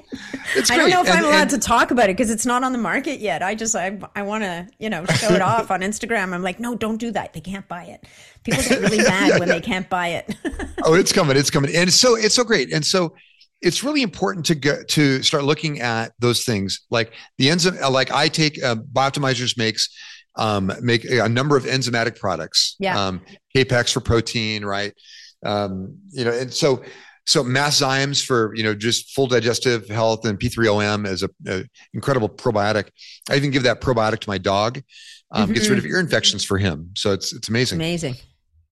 I don't know if and, I'm allowed and, to talk about it because it's not on the market yet. I just I I want to you know show it off on Instagram. I'm like, no, don't do that. They can't buy it. People get really mad yeah, when yeah. they can't buy it. oh, it's coming. It's coming, and so it's so great. And so it's really important to go to start looking at those things like the enzyme. Like I take uh, Bioptimizers makes um, make a number of enzymatic products. Yeah. Um, Kapex for protein, right? Um, you know, and so so Masszymes for you know just full digestive health and P3OM as a, a incredible probiotic. I even give that probiotic to my dog. Um, mm-hmm. Gets rid of ear infections for him. So it's it's amazing. Amazing.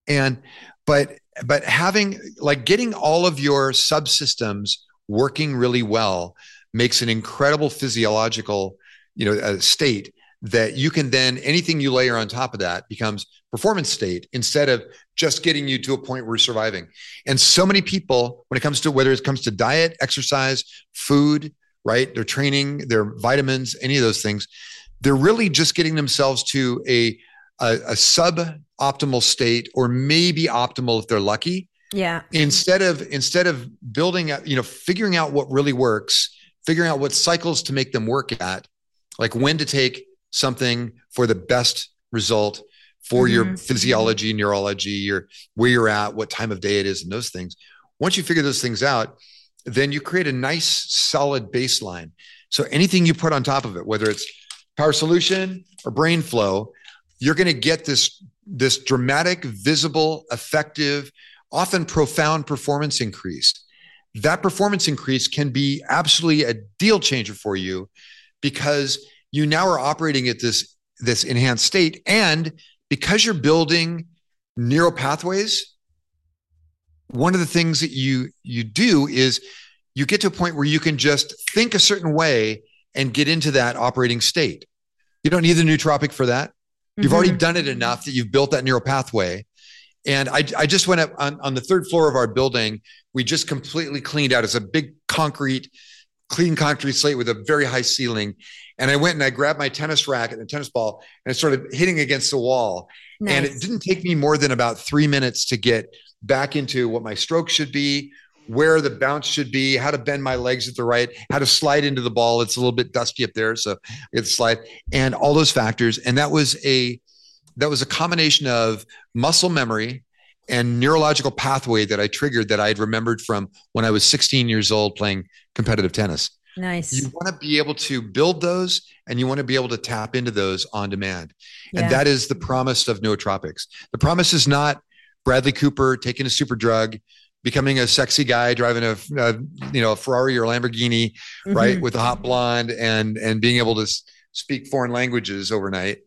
And but but having like getting all of your subsystems working really well makes an incredible physiological you know uh, state that you can then anything you layer on top of that becomes performance state instead of just getting you to a point where you're surviving. And so many people, when it comes to whether it comes to diet, exercise, food, right, their training, their vitamins, any of those things, they're really just getting themselves to a a, a suboptimal state or maybe optimal if they're lucky. Yeah. Instead of instead of building up, you know, figuring out what really works, figuring out what cycles to make them work at, like when to take something for the best result for mm-hmm. your physiology, neurology, your where you're at, what time of day it is, and those things. Once you figure those things out, then you create a nice solid baseline. So anything you put on top of it, whether it's power solution or brain flow, you're going to get this this dramatic, visible, effective, often profound performance increase. That performance increase can be absolutely a deal changer for you because you now are operating at this this enhanced state. And because you're building neural pathways one of the things that you you do is you get to a point where you can just think a certain way and get into that operating state. You don't need the nootropic for that. You've mm-hmm. already done it enough that you've built that neural pathway. And I, I just went up on, on the third floor of our building. We just completely cleaned out. It's a big concrete clean concrete slate with a very high ceiling. And I went and I grabbed my tennis racket and tennis ball and I started hitting against the wall. Nice. And it didn't take me more than about three minutes to get back into what my stroke should be, where the bounce should be, how to bend my legs at the right, how to slide into the ball. It's a little bit dusty up there, so it's slide, and all those factors. And that was a that was a combination of muscle memory and neurological pathway that I triggered that I had remembered from when I was 16 years old playing competitive tennis. Nice. You want to be able to build those and you want to be able to tap into those on demand. Yeah. And that is the promise of nootropics. The promise is not Bradley Cooper taking a super drug, becoming a sexy guy driving a, a you know a Ferrari or Lamborghini, mm-hmm. right, with a hot blonde and and being able to speak foreign languages overnight.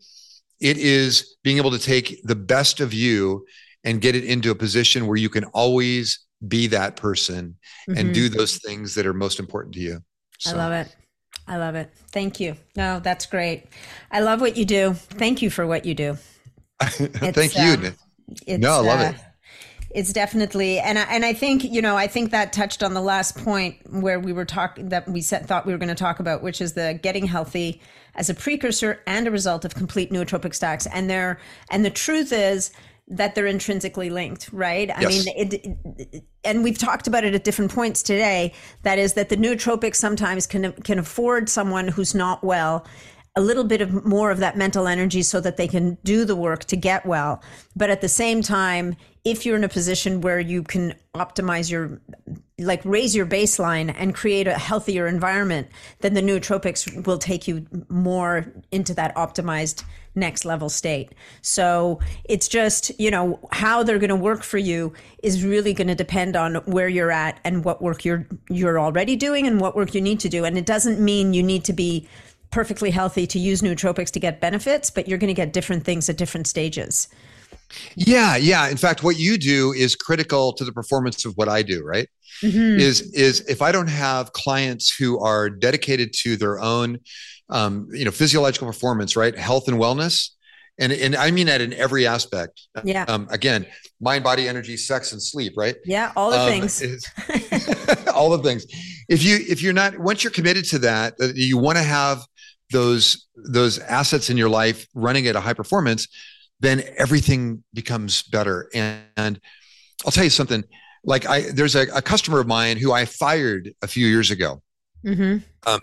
It is being able to take the best of you and get it into a position where you can always be that person mm-hmm. and do those things that are most important to you. So. I love it. I love it. Thank you. No, that's great. I love what you do. Thank you for what you do. Thank you. Um, no, I love uh, it. It's definitely, and I, and I think you know, I think that touched on the last point where we were talking that we said, thought we were going to talk about, which is the getting healthy as a precursor and a result of complete nootropic stacks. And there, and the truth is, that they're intrinsically linked, right? I yes. mean, it, it, and we've talked about it at different points today. That is that the nootropics sometimes can can afford someone who's not well a little bit of more of that mental energy so that they can do the work to get well. But at the same time, if you're in a position where you can optimize your like raise your baseline and create a healthier environment, then the nootropics will take you more into that optimized next level state. So it's just, you know, how they're going to work for you is really going to depend on where you're at and what work you're you're already doing and what work you need to do. And it doesn't mean you need to be perfectly healthy to use nootropics to get benefits, but you're going to get different things at different stages. Yeah, yeah. In fact, what you do is critical to the performance of what I do, right? Mm-hmm. Is is if I don't have clients who are dedicated to their own um, you know, physiological performance, right? Health and wellness. And, and I mean that in every aspect. Yeah. Um, again, mind, body, energy, sex, and sleep, right? Yeah, all the um, things. all the things. If you if you're not once you're committed to that, you want to have those those assets in your life running at a high performance, then everything becomes better. And, and I'll tell you something. Like I, there's a, a customer of mine who I fired a few years ago Mm-hmm. Um,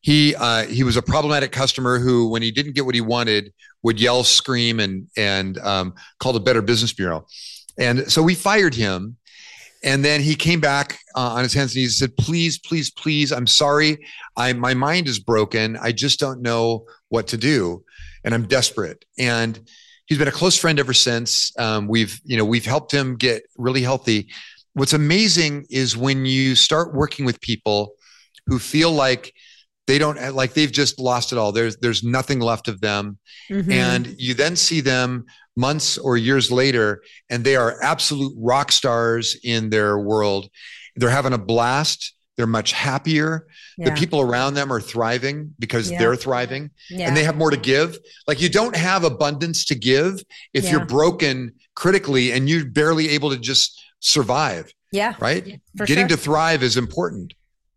he uh, he was a problematic customer who, when he didn't get what he wanted, would yell, scream, and and um, call the Better Business Bureau. And so we fired him. And then he came back uh, on his hands and knees and said, "Please, please, please, I'm sorry. I my mind is broken. I just don't know what to do, and I'm desperate." And he's been a close friend ever since. Um, we've you know we've helped him get really healthy. What's amazing is when you start working with people who feel like they don't like they've just lost it all. There's there's nothing left of them, mm-hmm. and you then see them months or years later, and they are absolute rock stars in their world. They're having a blast. They're much happier. Yeah. The people around them are thriving because yeah. they're thriving yeah. and they have more to give. Like you don't have abundance to give if you're broken critically and you're barely able to just survive. Yeah. Right? Getting sure. to thrive is important.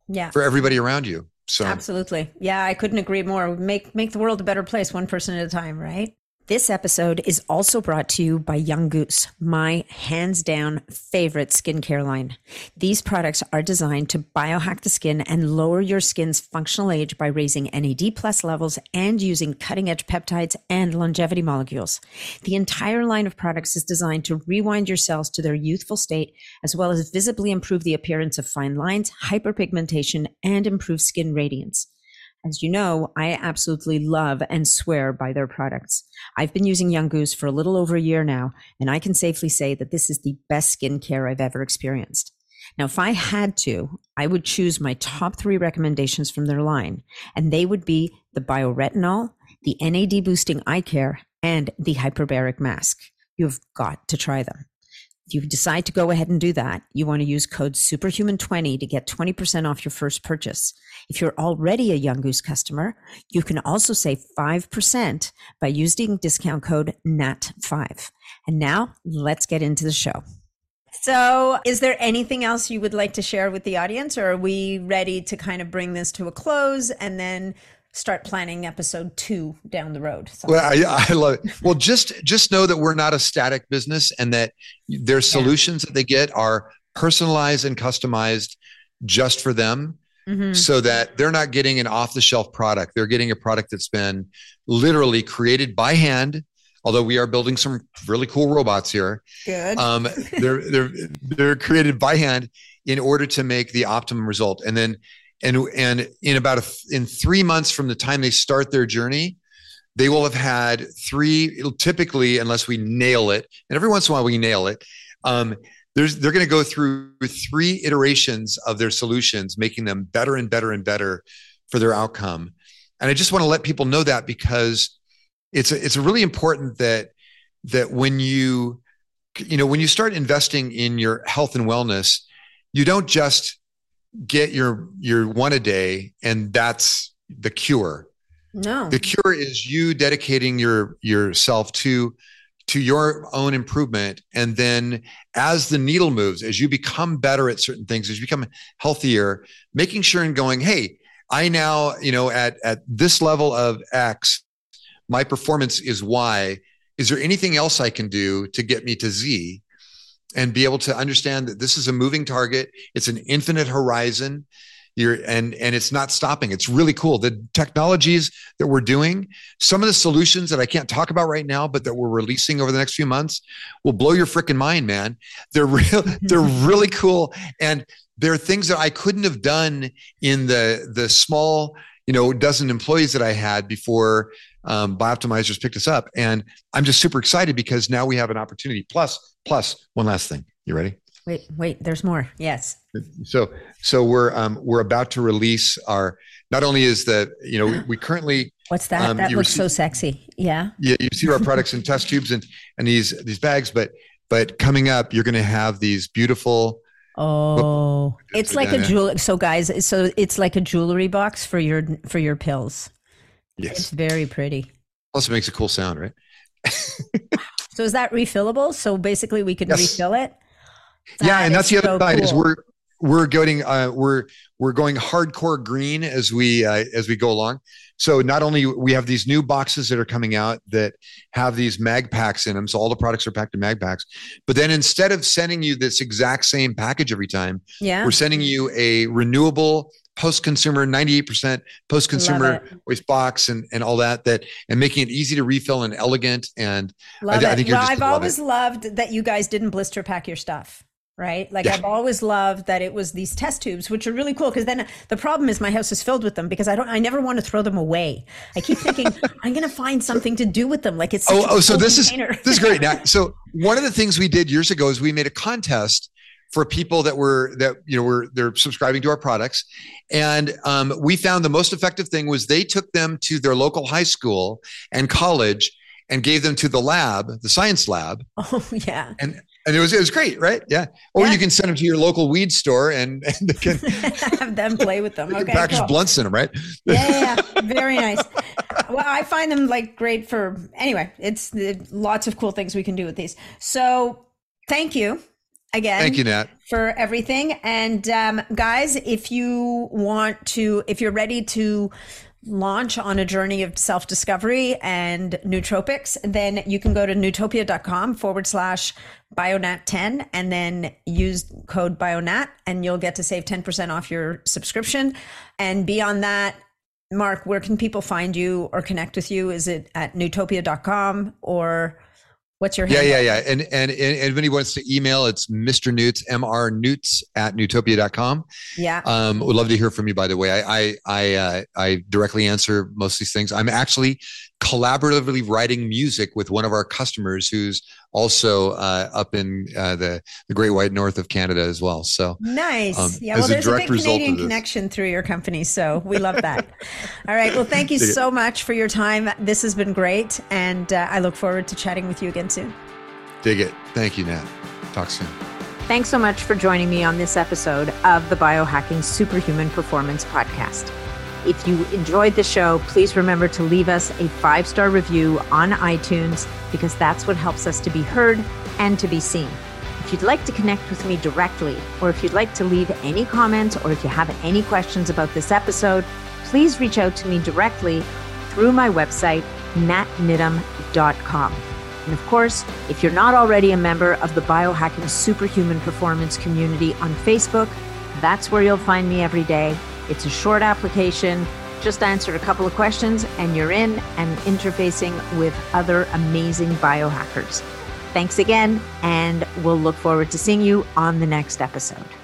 Yeah. For everybody around you. So Absolutely. Yeah, I couldn't agree more. Make make the world a better place one person at a time, right? This episode is also brought to you by Young Goose, my hands down favorite skincare line. These products are designed to biohack the skin and lower your skin's functional age by raising NAD plus levels and using cutting edge peptides and longevity molecules. The entire line of products is designed to rewind your cells to their youthful state, as well as visibly improve the appearance of fine lines, hyperpigmentation, and improve skin radiance. As you know, I absolutely love and swear by their products. I've been using Young Goose for a little over a year now, and I can safely say that this is the best skincare I've ever experienced. Now, if I had to, I would choose my top three recommendations from their line, and they would be the bioretinol, the NAD boosting eye care, and the hyperbaric mask. You've got to try them. If you decide to go ahead and do that, you want to use code superhuman20 to get 20% off your first purchase. If you're already a Young Goose customer, you can also save 5% by using discount code NAT5. And now let's get into the show. So, is there anything else you would like to share with the audience, or are we ready to kind of bring this to a close and then start planning episode two down the road. So. Well, I, I, love it. Well, just just know that we're not a static business, and that their solutions yeah. that they get are personalized and customized just for them. Mm-hmm. So that they're not getting an off the shelf product. They're getting a product that's been literally created by hand. Although we are building some really cool robots here. Good. Um, they're they're they're created by hand in order to make the optimum result. And then and and in about a, in three months from the time they start their journey they will have had three typically unless we nail it and every once in a while we nail it um, there's, they're going to go through three iterations of their solutions making them better and better and better for their outcome. And i just want to let people know that because it's it's really important that that when you you know when you start investing in your health and wellness you don't just get your your one a day and that's the cure. No. The cure is you dedicating your yourself to to your own improvement. And then as the needle moves as you become better at certain things as you become healthier making sure and going hey i now you know at at this level of x my performance is y. Is there anything else i can do to get me to z? And be able to understand that this is a moving target. It's an infinite horizon you're and and it's not stopping it's really cool the technologies that we're doing some of the solutions that i can't talk about right now but that we're releasing over the next few months will blow your freaking mind man they're real they're really cool and there are things that i couldn't have done in the the small you know dozen employees that i had before um, Bioptimizers picked us up. And I'm just super excited because now we have an opportunity. Plus, plus one last thing. You ready? Wait, wait, there's more. Yes. So, so we're, um, we're about to release our, not only is the, you know, we currently, what's that? Um, that looks so sexy. Yeah. Yeah. You see our products in test tubes and, and these, these bags, but, but coming up, you're going to have these beautiful, Oh, it's like a jewel. So guys, so it's like a jewelry box for your for your pills. Yes. It's very pretty. also makes a cool sound, right? so is that refillable? So basically, we can yes. refill it. That yeah, and that's the other so side cool. is we're we're going uh, we're we're going hardcore green as we uh, as we go along. So not only we have these new boxes that are coming out that have these mag packs in them, so all the products are packed in mag packs. But then instead of sending you this exact same package every time, yeah. we're sending you a renewable post-consumer, 98% post-consumer waste box and, and all that, that and making it easy to refill and elegant. And love I, I think well, I've always it. loved that you guys didn't blister pack your stuff right? Like yeah. I've always loved that it was these test tubes, which are really cool. Because then the problem is my house is filled with them because I don't, I never want to throw them away. I keep thinking I'm going to find something to do with them. Like it's oh, oh, so this container. is this is great. Now, so one of the things we did years ago is we made a contest for people that were that you know were they're subscribing to our products and um, we found the most effective thing was they took them to their local high school and college and gave them to the lab the science lab oh yeah and and it was it was great, right? Yeah. Or yeah. you can send them to your local weed store and, and they can have them play with them. Okay, package cool. blunts in them, right? yeah, yeah, very nice. Well, I find them like great for anyway. It's lots of cool things we can do with these. So thank you again. Thank you, Nat, for everything. And um, guys, if you want to, if you're ready to launch on a journey of self discovery and nootropics, then you can go to nootopia.com forward slash bionat10 and then use code bionat and you'll get to save 10% off your subscription. And beyond that, Mark, where can people find you or connect with you? Is it at nootopia.com or What's your yeah yeah yeah and, and and if anybody wants to email it's Mr. Newts, Mr. Newts at nootopia.com. Yeah. Um, would love to hear from you. By the way, I I I, uh, I directly answer most of these things. I'm actually collaboratively writing music with one of our customers who's also uh, up in uh, the the Great White North of Canada as well. So nice. Um, yeah. Well, there's a, a big Canadian connection through your company, so we love that. All right. Well, thank you so much for your time. This has been great, and uh, I look forward to chatting with you again soon. Dig it. Thank you, Nat. Talk soon. Thanks so much for joining me on this episode of the Biohacking Superhuman Performance Podcast. If you enjoyed the show, please remember to leave us a five star review on iTunes because that's what helps us to be heard and to be seen. If you'd like to connect with me directly, or if you'd like to leave any comments, or if you have any questions about this episode, please reach out to me directly through my website, natniddam.com. And of course, if you're not already a member of the Biohacking Superhuman Performance community on Facebook, that's where you'll find me every day it's a short application, just answer a couple of questions, and you're in and interfacing with other amazing biohackers. Thanks again, and we'll look forward to seeing you on the next episode.